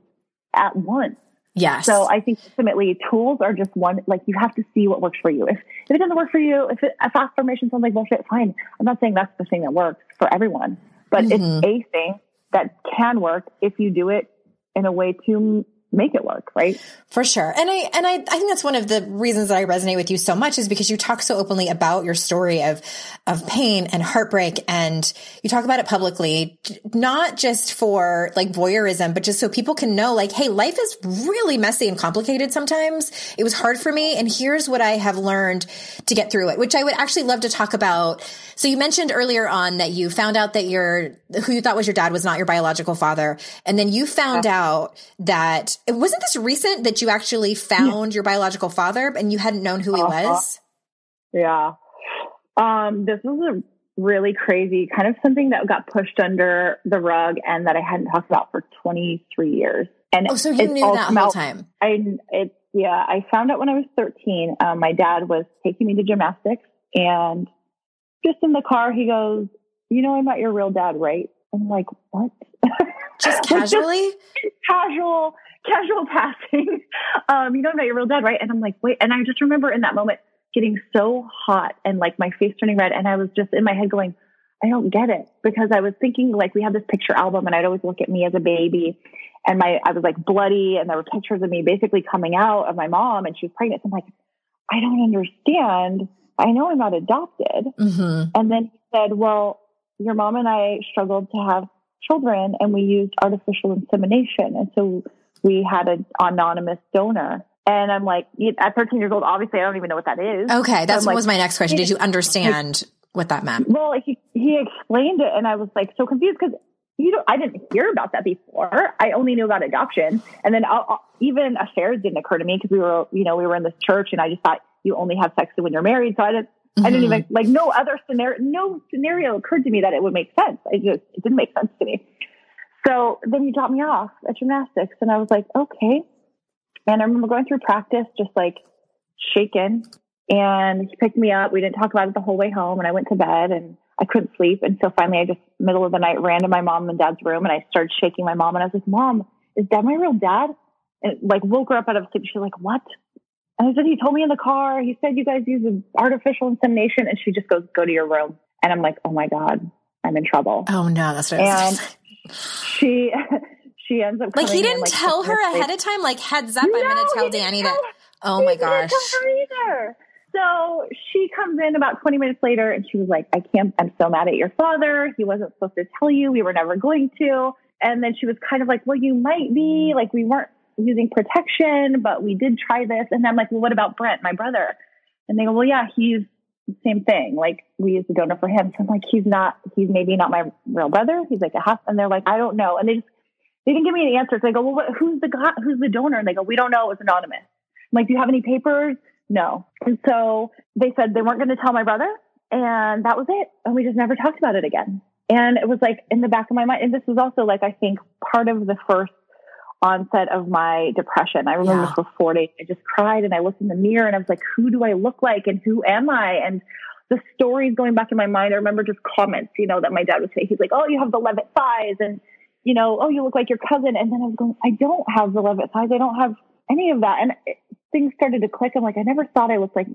[SPEAKER 1] at once.
[SPEAKER 2] Yes.
[SPEAKER 1] So I think ultimately tools are just one, like you have to see what works for you. If, if it doesn't work for you, if, it, if affirmation sounds like bullshit, fine. I'm not saying that's the thing that works for everyone, but mm-hmm. it's a thing that can work if you do it in a way to make it work, right?
[SPEAKER 2] For sure. And I and I, I think that's one of the reasons that I resonate with you so much is because you talk so openly about your story of of pain and heartbreak and you talk about it publicly, not just for like voyeurism, but just so people can know like, hey, life is really messy and complicated sometimes. It was hard for me and here's what I have learned to get through it, which I would actually love to talk about. So you mentioned earlier on that you found out that your who you thought was your dad was not your biological father and then you found yeah. out that it wasn't this recent that you actually found yeah. your biological father and you hadn't known who he uh-huh. was?
[SPEAKER 1] Yeah. Um, this was a really crazy kind of something that got pushed under the rug and that I hadn't talked about for 23 years. And
[SPEAKER 2] oh, so you knew that whole time?
[SPEAKER 1] I, it, yeah, I found out when I was 13. Um, my dad was taking me to gymnastics and just in the car, he goes, you know, I'm not your real dad, right? I'm like, what?
[SPEAKER 2] Just casually?
[SPEAKER 1] just casual, casual passing. Um, you know your real dad, right? And I'm like, wait. And I just remember in that moment getting so hot and like my face turning red. And I was just in my head going, I don't get it because I was thinking like we had this picture album and I'd always look at me as a baby and my, I was like bloody and there were pictures of me basically coming out of my mom and she was pregnant. So I'm like, I don't understand. I know I'm not adopted. Mm-hmm. And then he said, well, your mom and I struggled to have children and we used artificial insemination. And so we had an anonymous donor. And I'm like, at 13 years old, obviously I don't even know what that is.
[SPEAKER 2] Okay. That like, was my next question. Did you understand what that meant?
[SPEAKER 1] Well, he, he explained it and I was like so confused because you know, I didn't hear about that before. I only knew about adoption. And then I'll, I'll, even affairs didn't occur to me because we were, you know, we were in this church and I just thought you only have sex when you're married. So I didn't, Mm-hmm. I didn't even like no other scenario. No scenario occurred to me that it would make sense. I just it didn't make sense to me. So then he dropped me off at gymnastics, and I was like, okay. And I remember going through practice, just like shaken. And he picked me up. We didn't talk about it the whole way home, and I went to bed, and I couldn't sleep. And so finally, I just middle of the night ran to my mom and dad's room, and I started shaking my mom, and I was like, "Mom, is dad my real dad?" And like woke her up out of sleep. She's like, "What?" And I said, he told me in the car, he said, you guys use artificial insemination. And she just goes, go to your room. And I'm like, oh my God, I'm in trouble.
[SPEAKER 2] Oh no, that's what
[SPEAKER 1] And she, she ends up
[SPEAKER 2] like he didn't
[SPEAKER 1] in, like,
[SPEAKER 2] tell her ahead of time, like heads up, no, I'm going to tell Danny tell, that. Oh my gosh.
[SPEAKER 1] either. So she comes in about 20 minutes later and she was like, I can't, I'm so mad at your father. He wasn't supposed to tell you. We were never going to. And then she was kind of like, well, you might be mm. like, we weren't using protection, but we did try this. And I'm like, well, what about Brent, my brother? And they go, well, yeah, he's same thing. Like we used a donor for him. So I'm like, he's not, he's maybe not my real brother. He's like a half. And they're like, I don't know. And they just, they didn't give me any answers. They go, well, what, who's the who's the donor? And they go, we don't know. It was anonymous. I'm like, do you have any papers? No. And so they said they weren't going to tell my brother. And that was it. And we just never talked about it again. And it was like in the back of my mind. And this was also like, I think part of the first onset of my depression. I remember yeah. for four days, I just cried and I looked in the mirror and I was like, who do I look like and who am I? And the stories going back in my mind, I remember just comments, you know, that my dad would say. He's like, oh, you have the Levitt thighs and, you know, oh, you look like your cousin. And then I was going, I don't have the Levitt thighs. I don't have any of that. And it, things started to click. I'm like, I never thought I looked like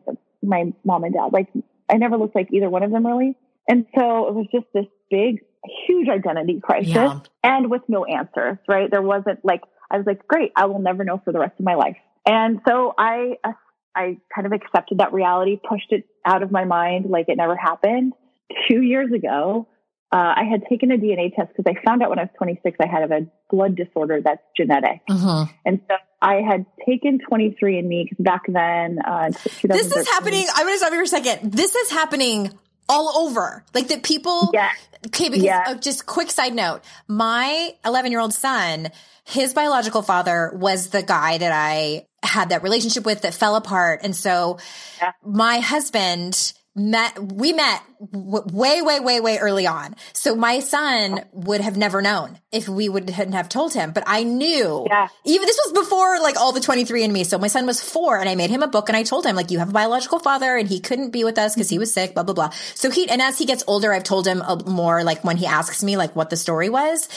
[SPEAKER 1] my mom and dad. Like, I never looked like either one of them really. And so it was just this big, huge identity crisis yeah. and with no answers, right? There wasn't like, I was like, great, I will never know for the rest of my life. And so I, uh, I kind of accepted that reality, pushed it out of my mind like it never happened. Two years ago, uh, I had taken a DNA test because I found out when I was 26 I had a blood disorder that's genetic. Uh-huh. And so I had taken 23andMe because back then, uh,
[SPEAKER 2] this is happening. I'm going to stop you for a second. This is happening all over. Like that people.
[SPEAKER 1] Yeah.
[SPEAKER 2] Okay. Because yeah. uh, just quick side note, my 11 year old son, his biological father was the guy that I had that relationship with that fell apart. And so yeah. my husband met, we met w- way, way, way, way early on. So my son would have never known if we would hadn't have told him, but I knew
[SPEAKER 1] yeah.
[SPEAKER 2] even this was before like all the 23andMe. So my son was four and I made him a book and I told him like, you have a biological father and he couldn't be with us because he was sick, blah, blah, blah. So he, and as he gets older, I've told him uh, more like when he asks me like what the story was.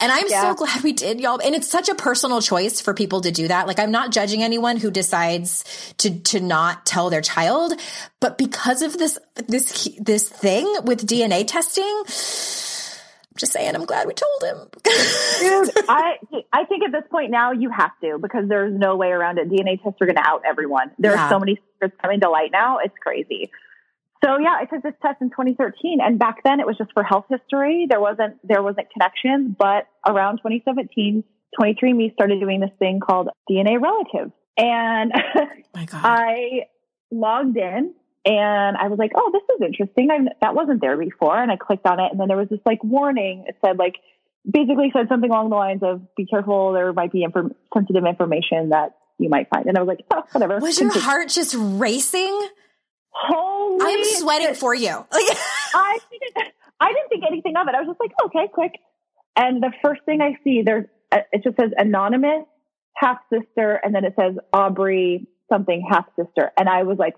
[SPEAKER 2] And I'm yeah. so glad we did y'all. And it's such a personal choice for people to do that. Like I'm not judging anyone who decides to, to not tell their child, but because of this, this, this thing with DNA testing, I'm Just saying, I'm glad we told him.
[SPEAKER 1] Dude, I I think at this point now you have to because there's no way around it. DNA tests are going to out everyone. There
[SPEAKER 2] Yeah.
[SPEAKER 1] are so many secrets coming to light now. It's crazy. So yeah, I took this test in 2013, and back then it was just for health history. There wasn't there wasn't connections, but around 2017, 23andMe started doing this thing called DNA Relative, and
[SPEAKER 2] my God.
[SPEAKER 1] I logged in and I was like, oh, this is interesting. I, that wasn't there before. And I clicked on it. And then there was this like warning. It said like, basically said something along the lines of be careful. There might be inform- sensitive information that you might find. And I was like, oh, whatever.
[SPEAKER 2] Was your heart just racing?
[SPEAKER 1] Holy
[SPEAKER 2] I'm sweating
[SPEAKER 1] shit.
[SPEAKER 2] for you.
[SPEAKER 1] I didn't, I didn't think anything of it. I was just like, okay, quick. And the first thing I see, there's, uh, it just says anonymous half sister. And then it says Aubrey something half sister. And I was like,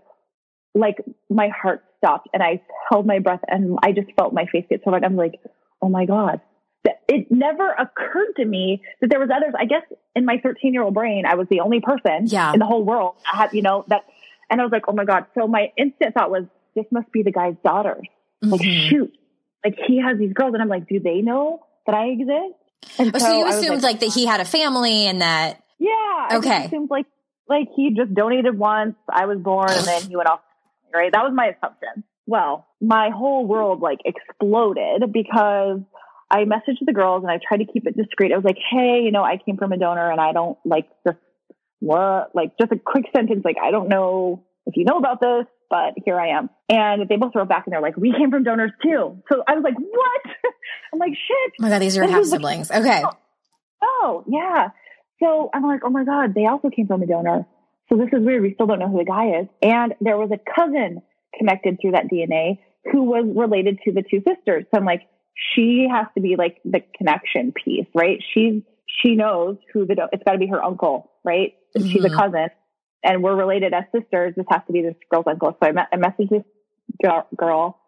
[SPEAKER 1] like my heart stopped and I held my breath and I just felt my face get so red. I'm like, oh my God. That- It never occurred to me that there was others. I guess in my 13 year old brain, I was the only person
[SPEAKER 2] Yeah.
[SPEAKER 1] in the whole world. I had, you know, that, and I was like, oh my God. So my instant thought was, this must be the guy's daughter. like
[SPEAKER 2] Mhm.
[SPEAKER 1] shoot like he has these girls and i'm like do they know that i exist and
[SPEAKER 2] Oh, so you assumed like, that he had a family and that
[SPEAKER 1] yeah I
[SPEAKER 2] Okay.
[SPEAKER 1] assumed like like he just donated once i was born and then he went off right? That was my assumption. Well my whole world like exploded because i messaged the girls and i tried to keep it discreet. I was like hey you know i came from a donor and i don't like just what like just a quick sentence like i don't know if you know about this but here i am. And they both wrote back and they're like we came from donors too. So i was like what? I'm like shit.
[SPEAKER 2] Oh my god, these are half siblings. Okay.
[SPEAKER 1] oh yeah. So i'm like oh my god they also came from a donor so this is weird we still don't know who the guy is. And there was a cousin connected through that dna who was related to the two sisters. So i'm like she has to be like the connection piece right? She's she knows who the it's got to be her uncle right? She's a
[SPEAKER 2] Mhm.
[SPEAKER 1] cousin and we're related as sisters. This has to be this girl's uncle. So i, met, I messaged this girl, girl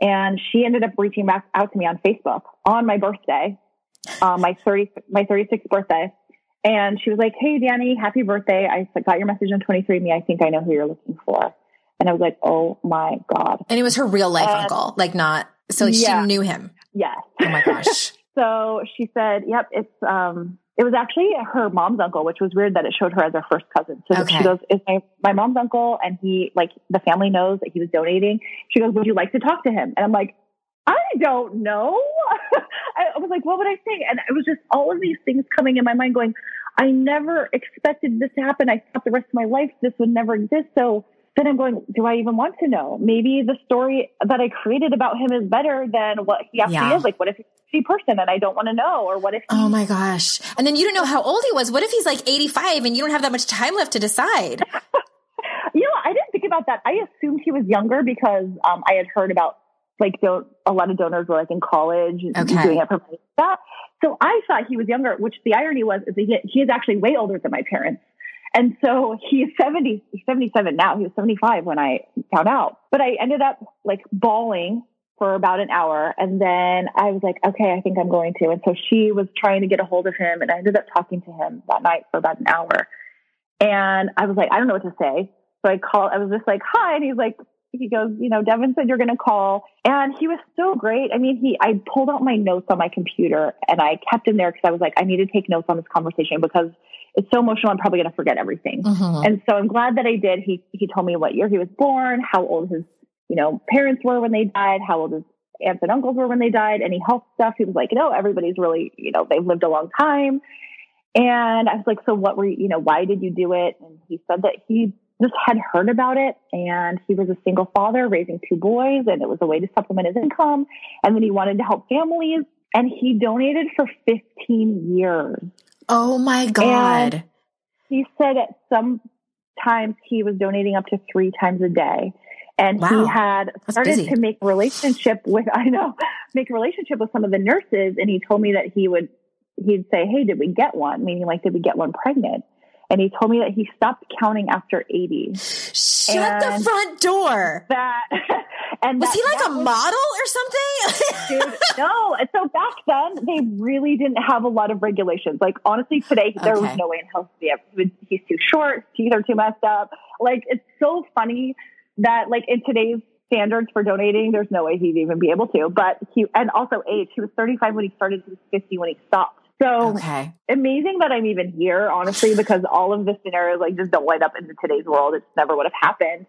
[SPEAKER 1] and she ended up reaching back out to me on facebook on my birthday uh, my 30 my 36th birthday and she was like hey danny happy birthday i got your message on 23andme i think i know who you're looking for and i was like oh my god
[SPEAKER 2] And it was her real life
[SPEAKER 1] Uh,
[SPEAKER 2] uncle, like not so
[SPEAKER 1] yeah.
[SPEAKER 2] she knew him.
[SPEAKER 1] yes
[SPEAKER 2] Oh my gosh.
[SPEAKER 1] so she said yep it's um it was actually her mom's uncle which was weird that it showed her as her first cousin so
[SPEAKER 2] Okay.
[SPEAKER 1] she goes it's my, my mom's uncle and he like the family knows that he was donating she goes would you like to talk to him and i'm like i don't know I, was like what would i say and it was just all of these things coming in my mind going i never expected this to happen i thought the rest of my life this would never exist so then I'm going, do I even want to know? Maybe the story that I created about him is better than what he actually
[SPEAKER 2] Yeah.
[SPEAKER 1] is. Like, what if he's a person and I don't want to know? Or what if
[SPEAKER 2] Oh my gosh. And then you don't know how old he was. What if he's like 85 and you don't have that much time left to decide?
[SPEAKER 1] You know, I didn't think about that. I assumed he was younger because um, I had heard about like don- a lot of donors were like in college and
[SPEAKER 2] Okay.
[SPEAKER 1] doing it for money that. So I thought he was younger, which the irony was is that he, he is actually way older than my parents. And so he's 70, he's 77 now. He was 75 when I found out. But I ended up like bawling for about an hour. And then I was like, okay, I think I'm going to. And so she was trying to get a hold of him. And I ended up talking to him that night for about an hour. And I was like, I don't know what to say. So I called, I was just like, hi. And he's like, he goes, you know, Devin said you're going to call. And he was so great. I mean, he, I pulled out my notes on my computer and I kept him there because I was like, I need to take notes on this conversation because it's so emotional. I'm probably going to forget everything.
[SPEAKER 2] Mhm.
[SPEAKER 1] And so I'm glad that I did. He, he told me what year he was born, how old his, you know, parents were when they died, how old his aunts and uncles were when they died, any health stuff. He was like, no, everybody's really, you know, they've lived a long time. And I was like, so what were you, you know, why did you do it? And he said that he just had heard about it and he was a single father raising two boys and it was a way to supplement his income. And then he wanted to help families and he donated for 15 years.
[SPEAKER 2] Oh my God.
[SPEAKER 1] He said at some times he was donating up to three times a day. And
[SPEAKER 2] Wow.
[SPEAKER 1] he had started to make relationship with, I know, make a relationship with some of the nurses. And he told me that he would, he'd say, Hey, did we get one? Meaning like, did we get one pregnant? And he told me that he stopped counting after 80.
[SPEAKER 2] Shut
[SPEAKER 1] and-
[SPEAKER 2] the front door.
[SPEAKER 1] That, and
[SPEAKER 2] Was
[SPEAKER 1] that-
[SPEAKER 2] he like a
[SPEAKER 1] was-
[SPEAKER 2] model or something?
[SPEAKER 1] dude. No. And so back then, they really didn't have a lot of regulations. Like, honestly, today, there was no way in hell he, he would, he's too short, teeth are too messed up. Like, it's so funny that, like, in today's standards for donating, there's no way he'd even be able to. But he, and also age, he was 35 when he started, he was 50 when he stopped. So
[SPEAKER 2] Okay.
[SPEAKER 1] amazing that I'm even here, honestly, because all of the scenarios like just don't light up in today's world. It never would have happened.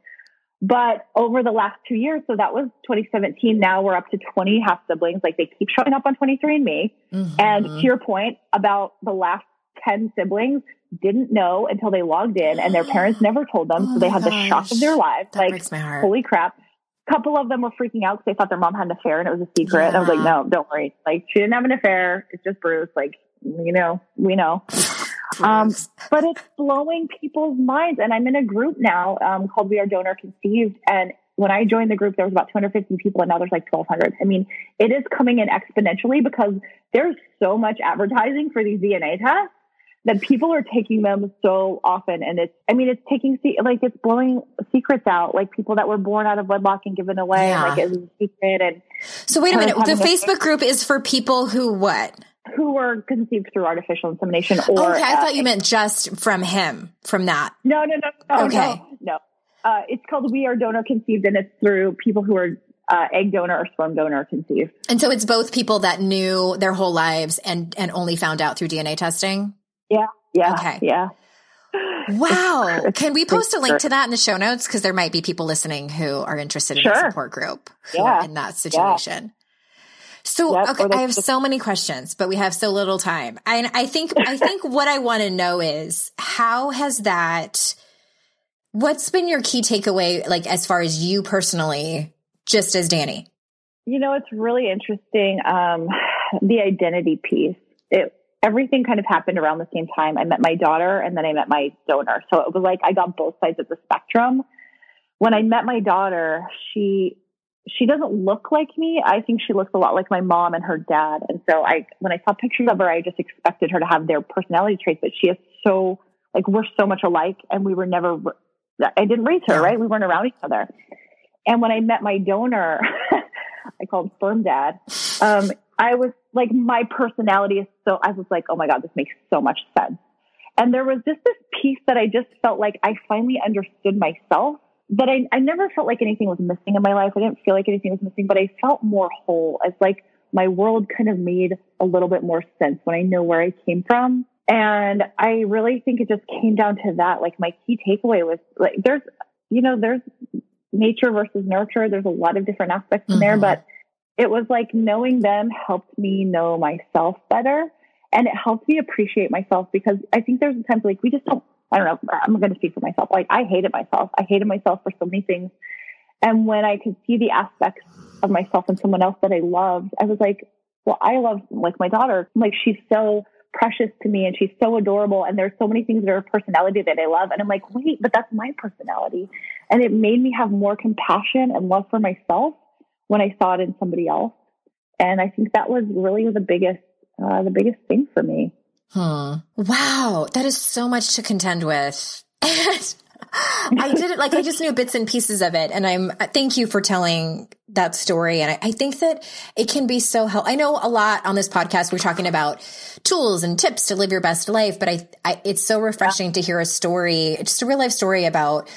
[SPEAKER 1] But over the last two years, so that was 2017. Now we're up to 20 half siblings. Like they keep showing up on 23andMe.
[SPEAKER 2] Mhm.
[SPEAKER 1] And to your point about the last 10 siblings didn't know until they logged in and their parents never told them.
[SPEAKER 2] Oh
[SPEAKER 1] so they had the shock of their lives.
[SPEAKER 2] that
[SPEAKER 1] like,
[SPEAKER 2] breaks my heart.
[SPEAKER 1] holy crap. A couple of them were freaking out because they thought their mom had an affair and it was a secret. And I was like, no, don't worry. Like she didn't have an affair. It's just Bruce. Like, you know, we know. Um, but it's blowing people's minds. And I'm in a group now um, called We Are Donor Conceived. And when I joined the group, there was about 250 people, and now there's like 1,200. I mean, it is coming in exponentially because there's so much advertising for these DNA tests that people are taking them so often. And it's, I mean, it's taking, like, it's blowing secrets out, like people that were born out of wedlock and given away,
[SPEAKER 2] Yeah.
[SPEAKER 1] like, as a secret, and
[SPEAKER 2] so wait a minute. The
[SPEAKER 1] having a-
[SPEAKER 2] Facebook group is for people who what?
[SPEAKER 1] who were conceived through artificial insemination or.
[SPEAKER 2] okay, I
[SPEAKER 1] uh,
[SPEAKER 2] thought you meant just from him, from that.
[SPEAKER 1] No, no, no, no,
[SPEAKER 2] Okay.
[SPEAKER 1] no, no. Uh, it's called We Are Donor Conceived, and it's through people who are uh, egg donor or sperm donor conceived.
[SPEAKER 2] And so it's both people that knew their whole lives and and only found out through DNA testing.
[SPEAKER 1] Yeah, yeah,
[SPEAKER 2] Okay.
[SPEAKER 1] yeah.
[SPEAKER 2] Wow.
[SPEAKER 1] It's
[SPEAKER 2] Can we post a link to that in the show notes? Because there might be people listening who are interested in a support group
[SPEAKER 1] Yeah.
[SPEAKER 2] in that situation. So
[SPEAKER 1] Yep,
[SPEAKER 2] okay, I have so many questions, but we have so little time. And I think I think what I want to know is how has that what's been your key takeaway like as far as you personally, just as Danny?
[SPEAKER 1] You know, it's really interesting. Um, the identity piece. It everything kind of happened around the same time. I met my daughter, and then I met my donor. So it was like I got both sides of the spectrum. When I met my daughter, she she doesn't look like me. I think she looks a lot like my mom and her dad. And so I, when I saw pictures of her, I just expected her to have their personality traits, but she is so, like, we're so much alike and we were never, I didn't raise her, right? We weren't around each other. And when I met my donor, I called sperm dad. Um, I was like, my personality is so, I was like, oh my God, this makes so much sense. And there was just this piece that I just felt like I finally understood myself that I, I never felt like anything was missing in my life. I didn't feel like anything was missing, but I felt more whole as like my world kind of made a little bit more sense when I know where I came from. And I really think it just came down to that. Like my key takeaway was like, there's, you know, there's nature versus nurture. There's a lot of different aspects in there,
[SPEAKER 2] Mhm.
[SPEAKER 1] but it was like knowing them helped me know myself better. And it helped me appreciate myself because I think there's times like we just don't I don't know. I'm going to speak for myself. Like I hated myself. I hated myself for so many things. And when I could see the aspects of myself in someone else that I loved, I was like, well, I love like my daughter. Like she's so precious to me and she's so adorable. And there's so many things are her personality that I love. And I'm like, wait, but that's my personality. And it made me have more compassion and love for myself when I saw it in somebody else. And I think that was really the biggest, uh, the biggest thing for me.
[SPEAKER 2] Wow, that is so much to contend with. I did it like I just knew bits and pieces of it, and I'm thank you for telling that story. And I, I think that it can be so helpful. I know a lot on this podcast we're talking about tools and tips to live your best life, but I, I it's so refreshing to hear a story, just a real life story about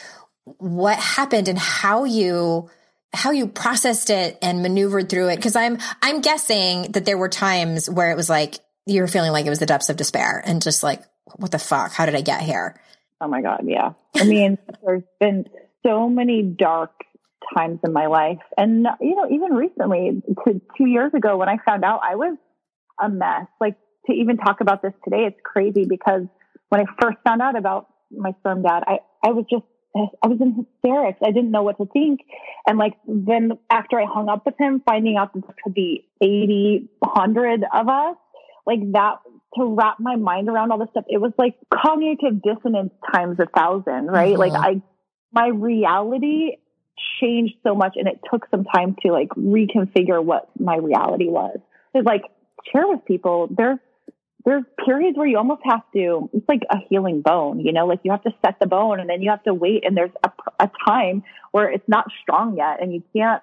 [SPEAKER 2] what happened and how you how you processed it and maneuvered through it because i'm i'm guessing that there were times where it was like you were feeling like it was the depths of despair and just like what the fuck how did i get here
[SPEAKER 1] Oh my God. Yeah. I mean, there's been so many dark times in my life. And, you know, even recently, to two years ago, when I found out I was a mess, like to even talk about this today, it's crazy because when I first found out about my sperm dad, I, I was just, I was in hysterics. I didn't know what to think. And like, then after I hung up with him, finding out that there could be 80, 100 of us, like that to wrap my mind around all this stuff. It was like cognitive dissonance times a thousand, right? Like mm-hmm. I, my reality changed so much and it took some time to like reconfigure what my reality was. It's like share with people. There's, there's periods where you almost have to, it's like a healing bone, you know, like you have to set the bone and then you have to wait and there's a, a time where it's not strong yet and you can't,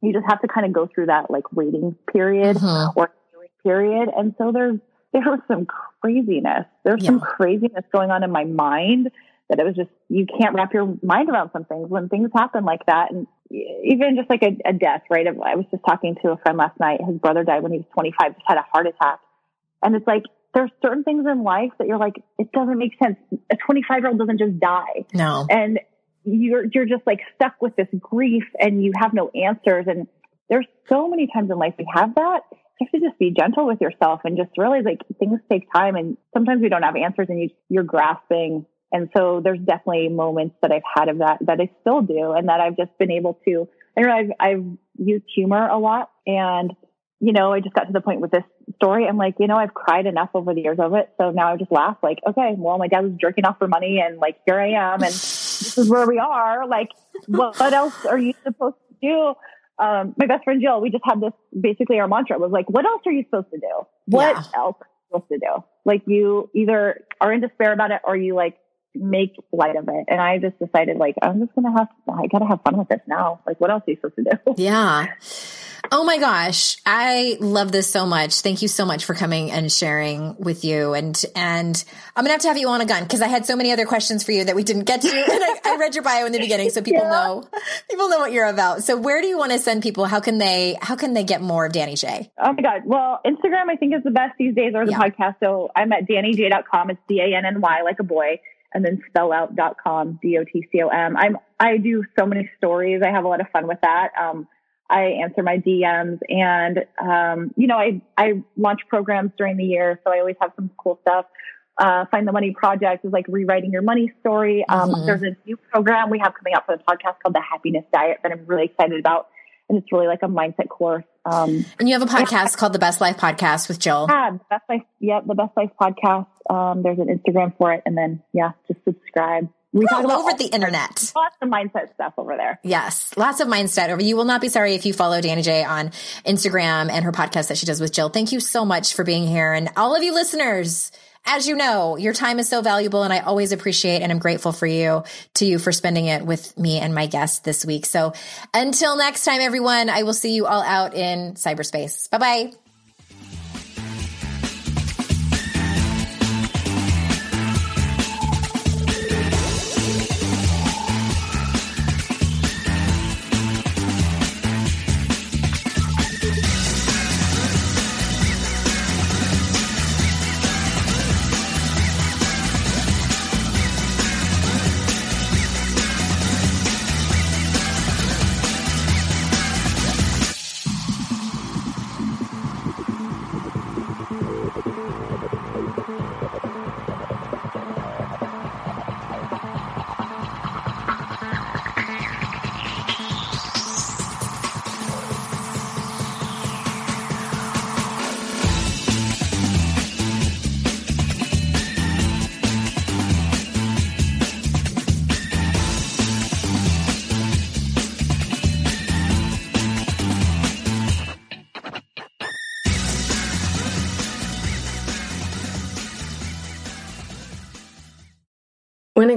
[SPEAKER 1] you just have to kind of go through that like waiting period
[SPEAKER 2] Mhm.
[SPEAKER 1] or healing period. And so there's, there was some craziness. There's some craziness going on in my mind that it was just, you can't wrap your mind around some things when things happen like that. And even just like a, a death, right? I was just talking to a friend last night. His brother died when he was 25, just had a heart attack. And it's like, there's certain things in life that you're like, it doesn't make sense. A 25 year old doesn't just die.
[SPEAKER 2] No.
[SPEAKER 1] And you're, you're just like stuck with this grief and you have no answers. And there's so many times in life we have that. You have to just be gentle with yourself and just realize like things take time and sometimes we don't have answers and you, you're grasping. And so there's definitely moments that I've had of that that I still do and that I've just been able to, I know I've, I've used humor a lot and you know, I just got to the point with this story. I'm like, you know, I've cried enough over the years of it. So now I just laugh like, okay, well, my dad was jerking off for money and like, here I am. And this is where we are. Like, what, what else are you supposed to do? Um, my best friend Jill, we just had this basically our mantra was like, what else are you supposed to do? What yeah. else are you supposed to do? Like you either are in despair about it or you like make light of it. And I just decided like, I'm just going to have, I got to have fun with this now. Like, what else are you supposed to do?
[SPEAKER 2] Yeah. Oh my gosh. I love this so much. Thank you so much for coming and sharing with you. And, and I'm going to have to have you on again because I had so many other questions for you that we didn't get to. And I, I read your bio in the beginning. So people yeah. know, people know what you're about. So where do you want to send people? How can they, how can they get more Danny J?
[SPEAKER 1] Oh my God. Well, Instagram, I think is the best these days or the yeah. podcast. So I'm at DannyJ.com. It's D-A-N-N-Y like a boy and then spellout.com, D-O-T-C-O-M. I'm, I do so many stories. I have a lot of fun with that. Um, I answer my DMs and, um, you know, I, I launch programs during the year. So I always have some cool stuff. Uh, Find the Money Project is like rewriting your money story. Um, mm-hmm. There's a new program we have coming out for the podcast called the Happiness Diet that I'm really excited about. And it's really like a mindset course. Um,
[SPEAKER 2] and you have a podcast yeah. called the Best Life Podcast with Jill.
[SPEAKER 1] Yeah, Best Life. Yep, the Best Life Podcast. Um, there's an Instagram for it, and then yeah, just subscribe.
[SPEAKER 2] We talk about over the internet.
[SPEAKER 1] Lots of mindset stuff over there.
[SPEAKER 2] Yes, lots of mindset over. You will not be sorry if you follow Danny J on Instagram and her podcast that she does with Jill. Thank you so much for being here, and all of you listeners. As you know, your time is so valuable and I always appreciate and I'm grateful for you to you for spending it with me and my guests this week. So until next time, everyone, I will see you all out in cyberspace. Bye bye.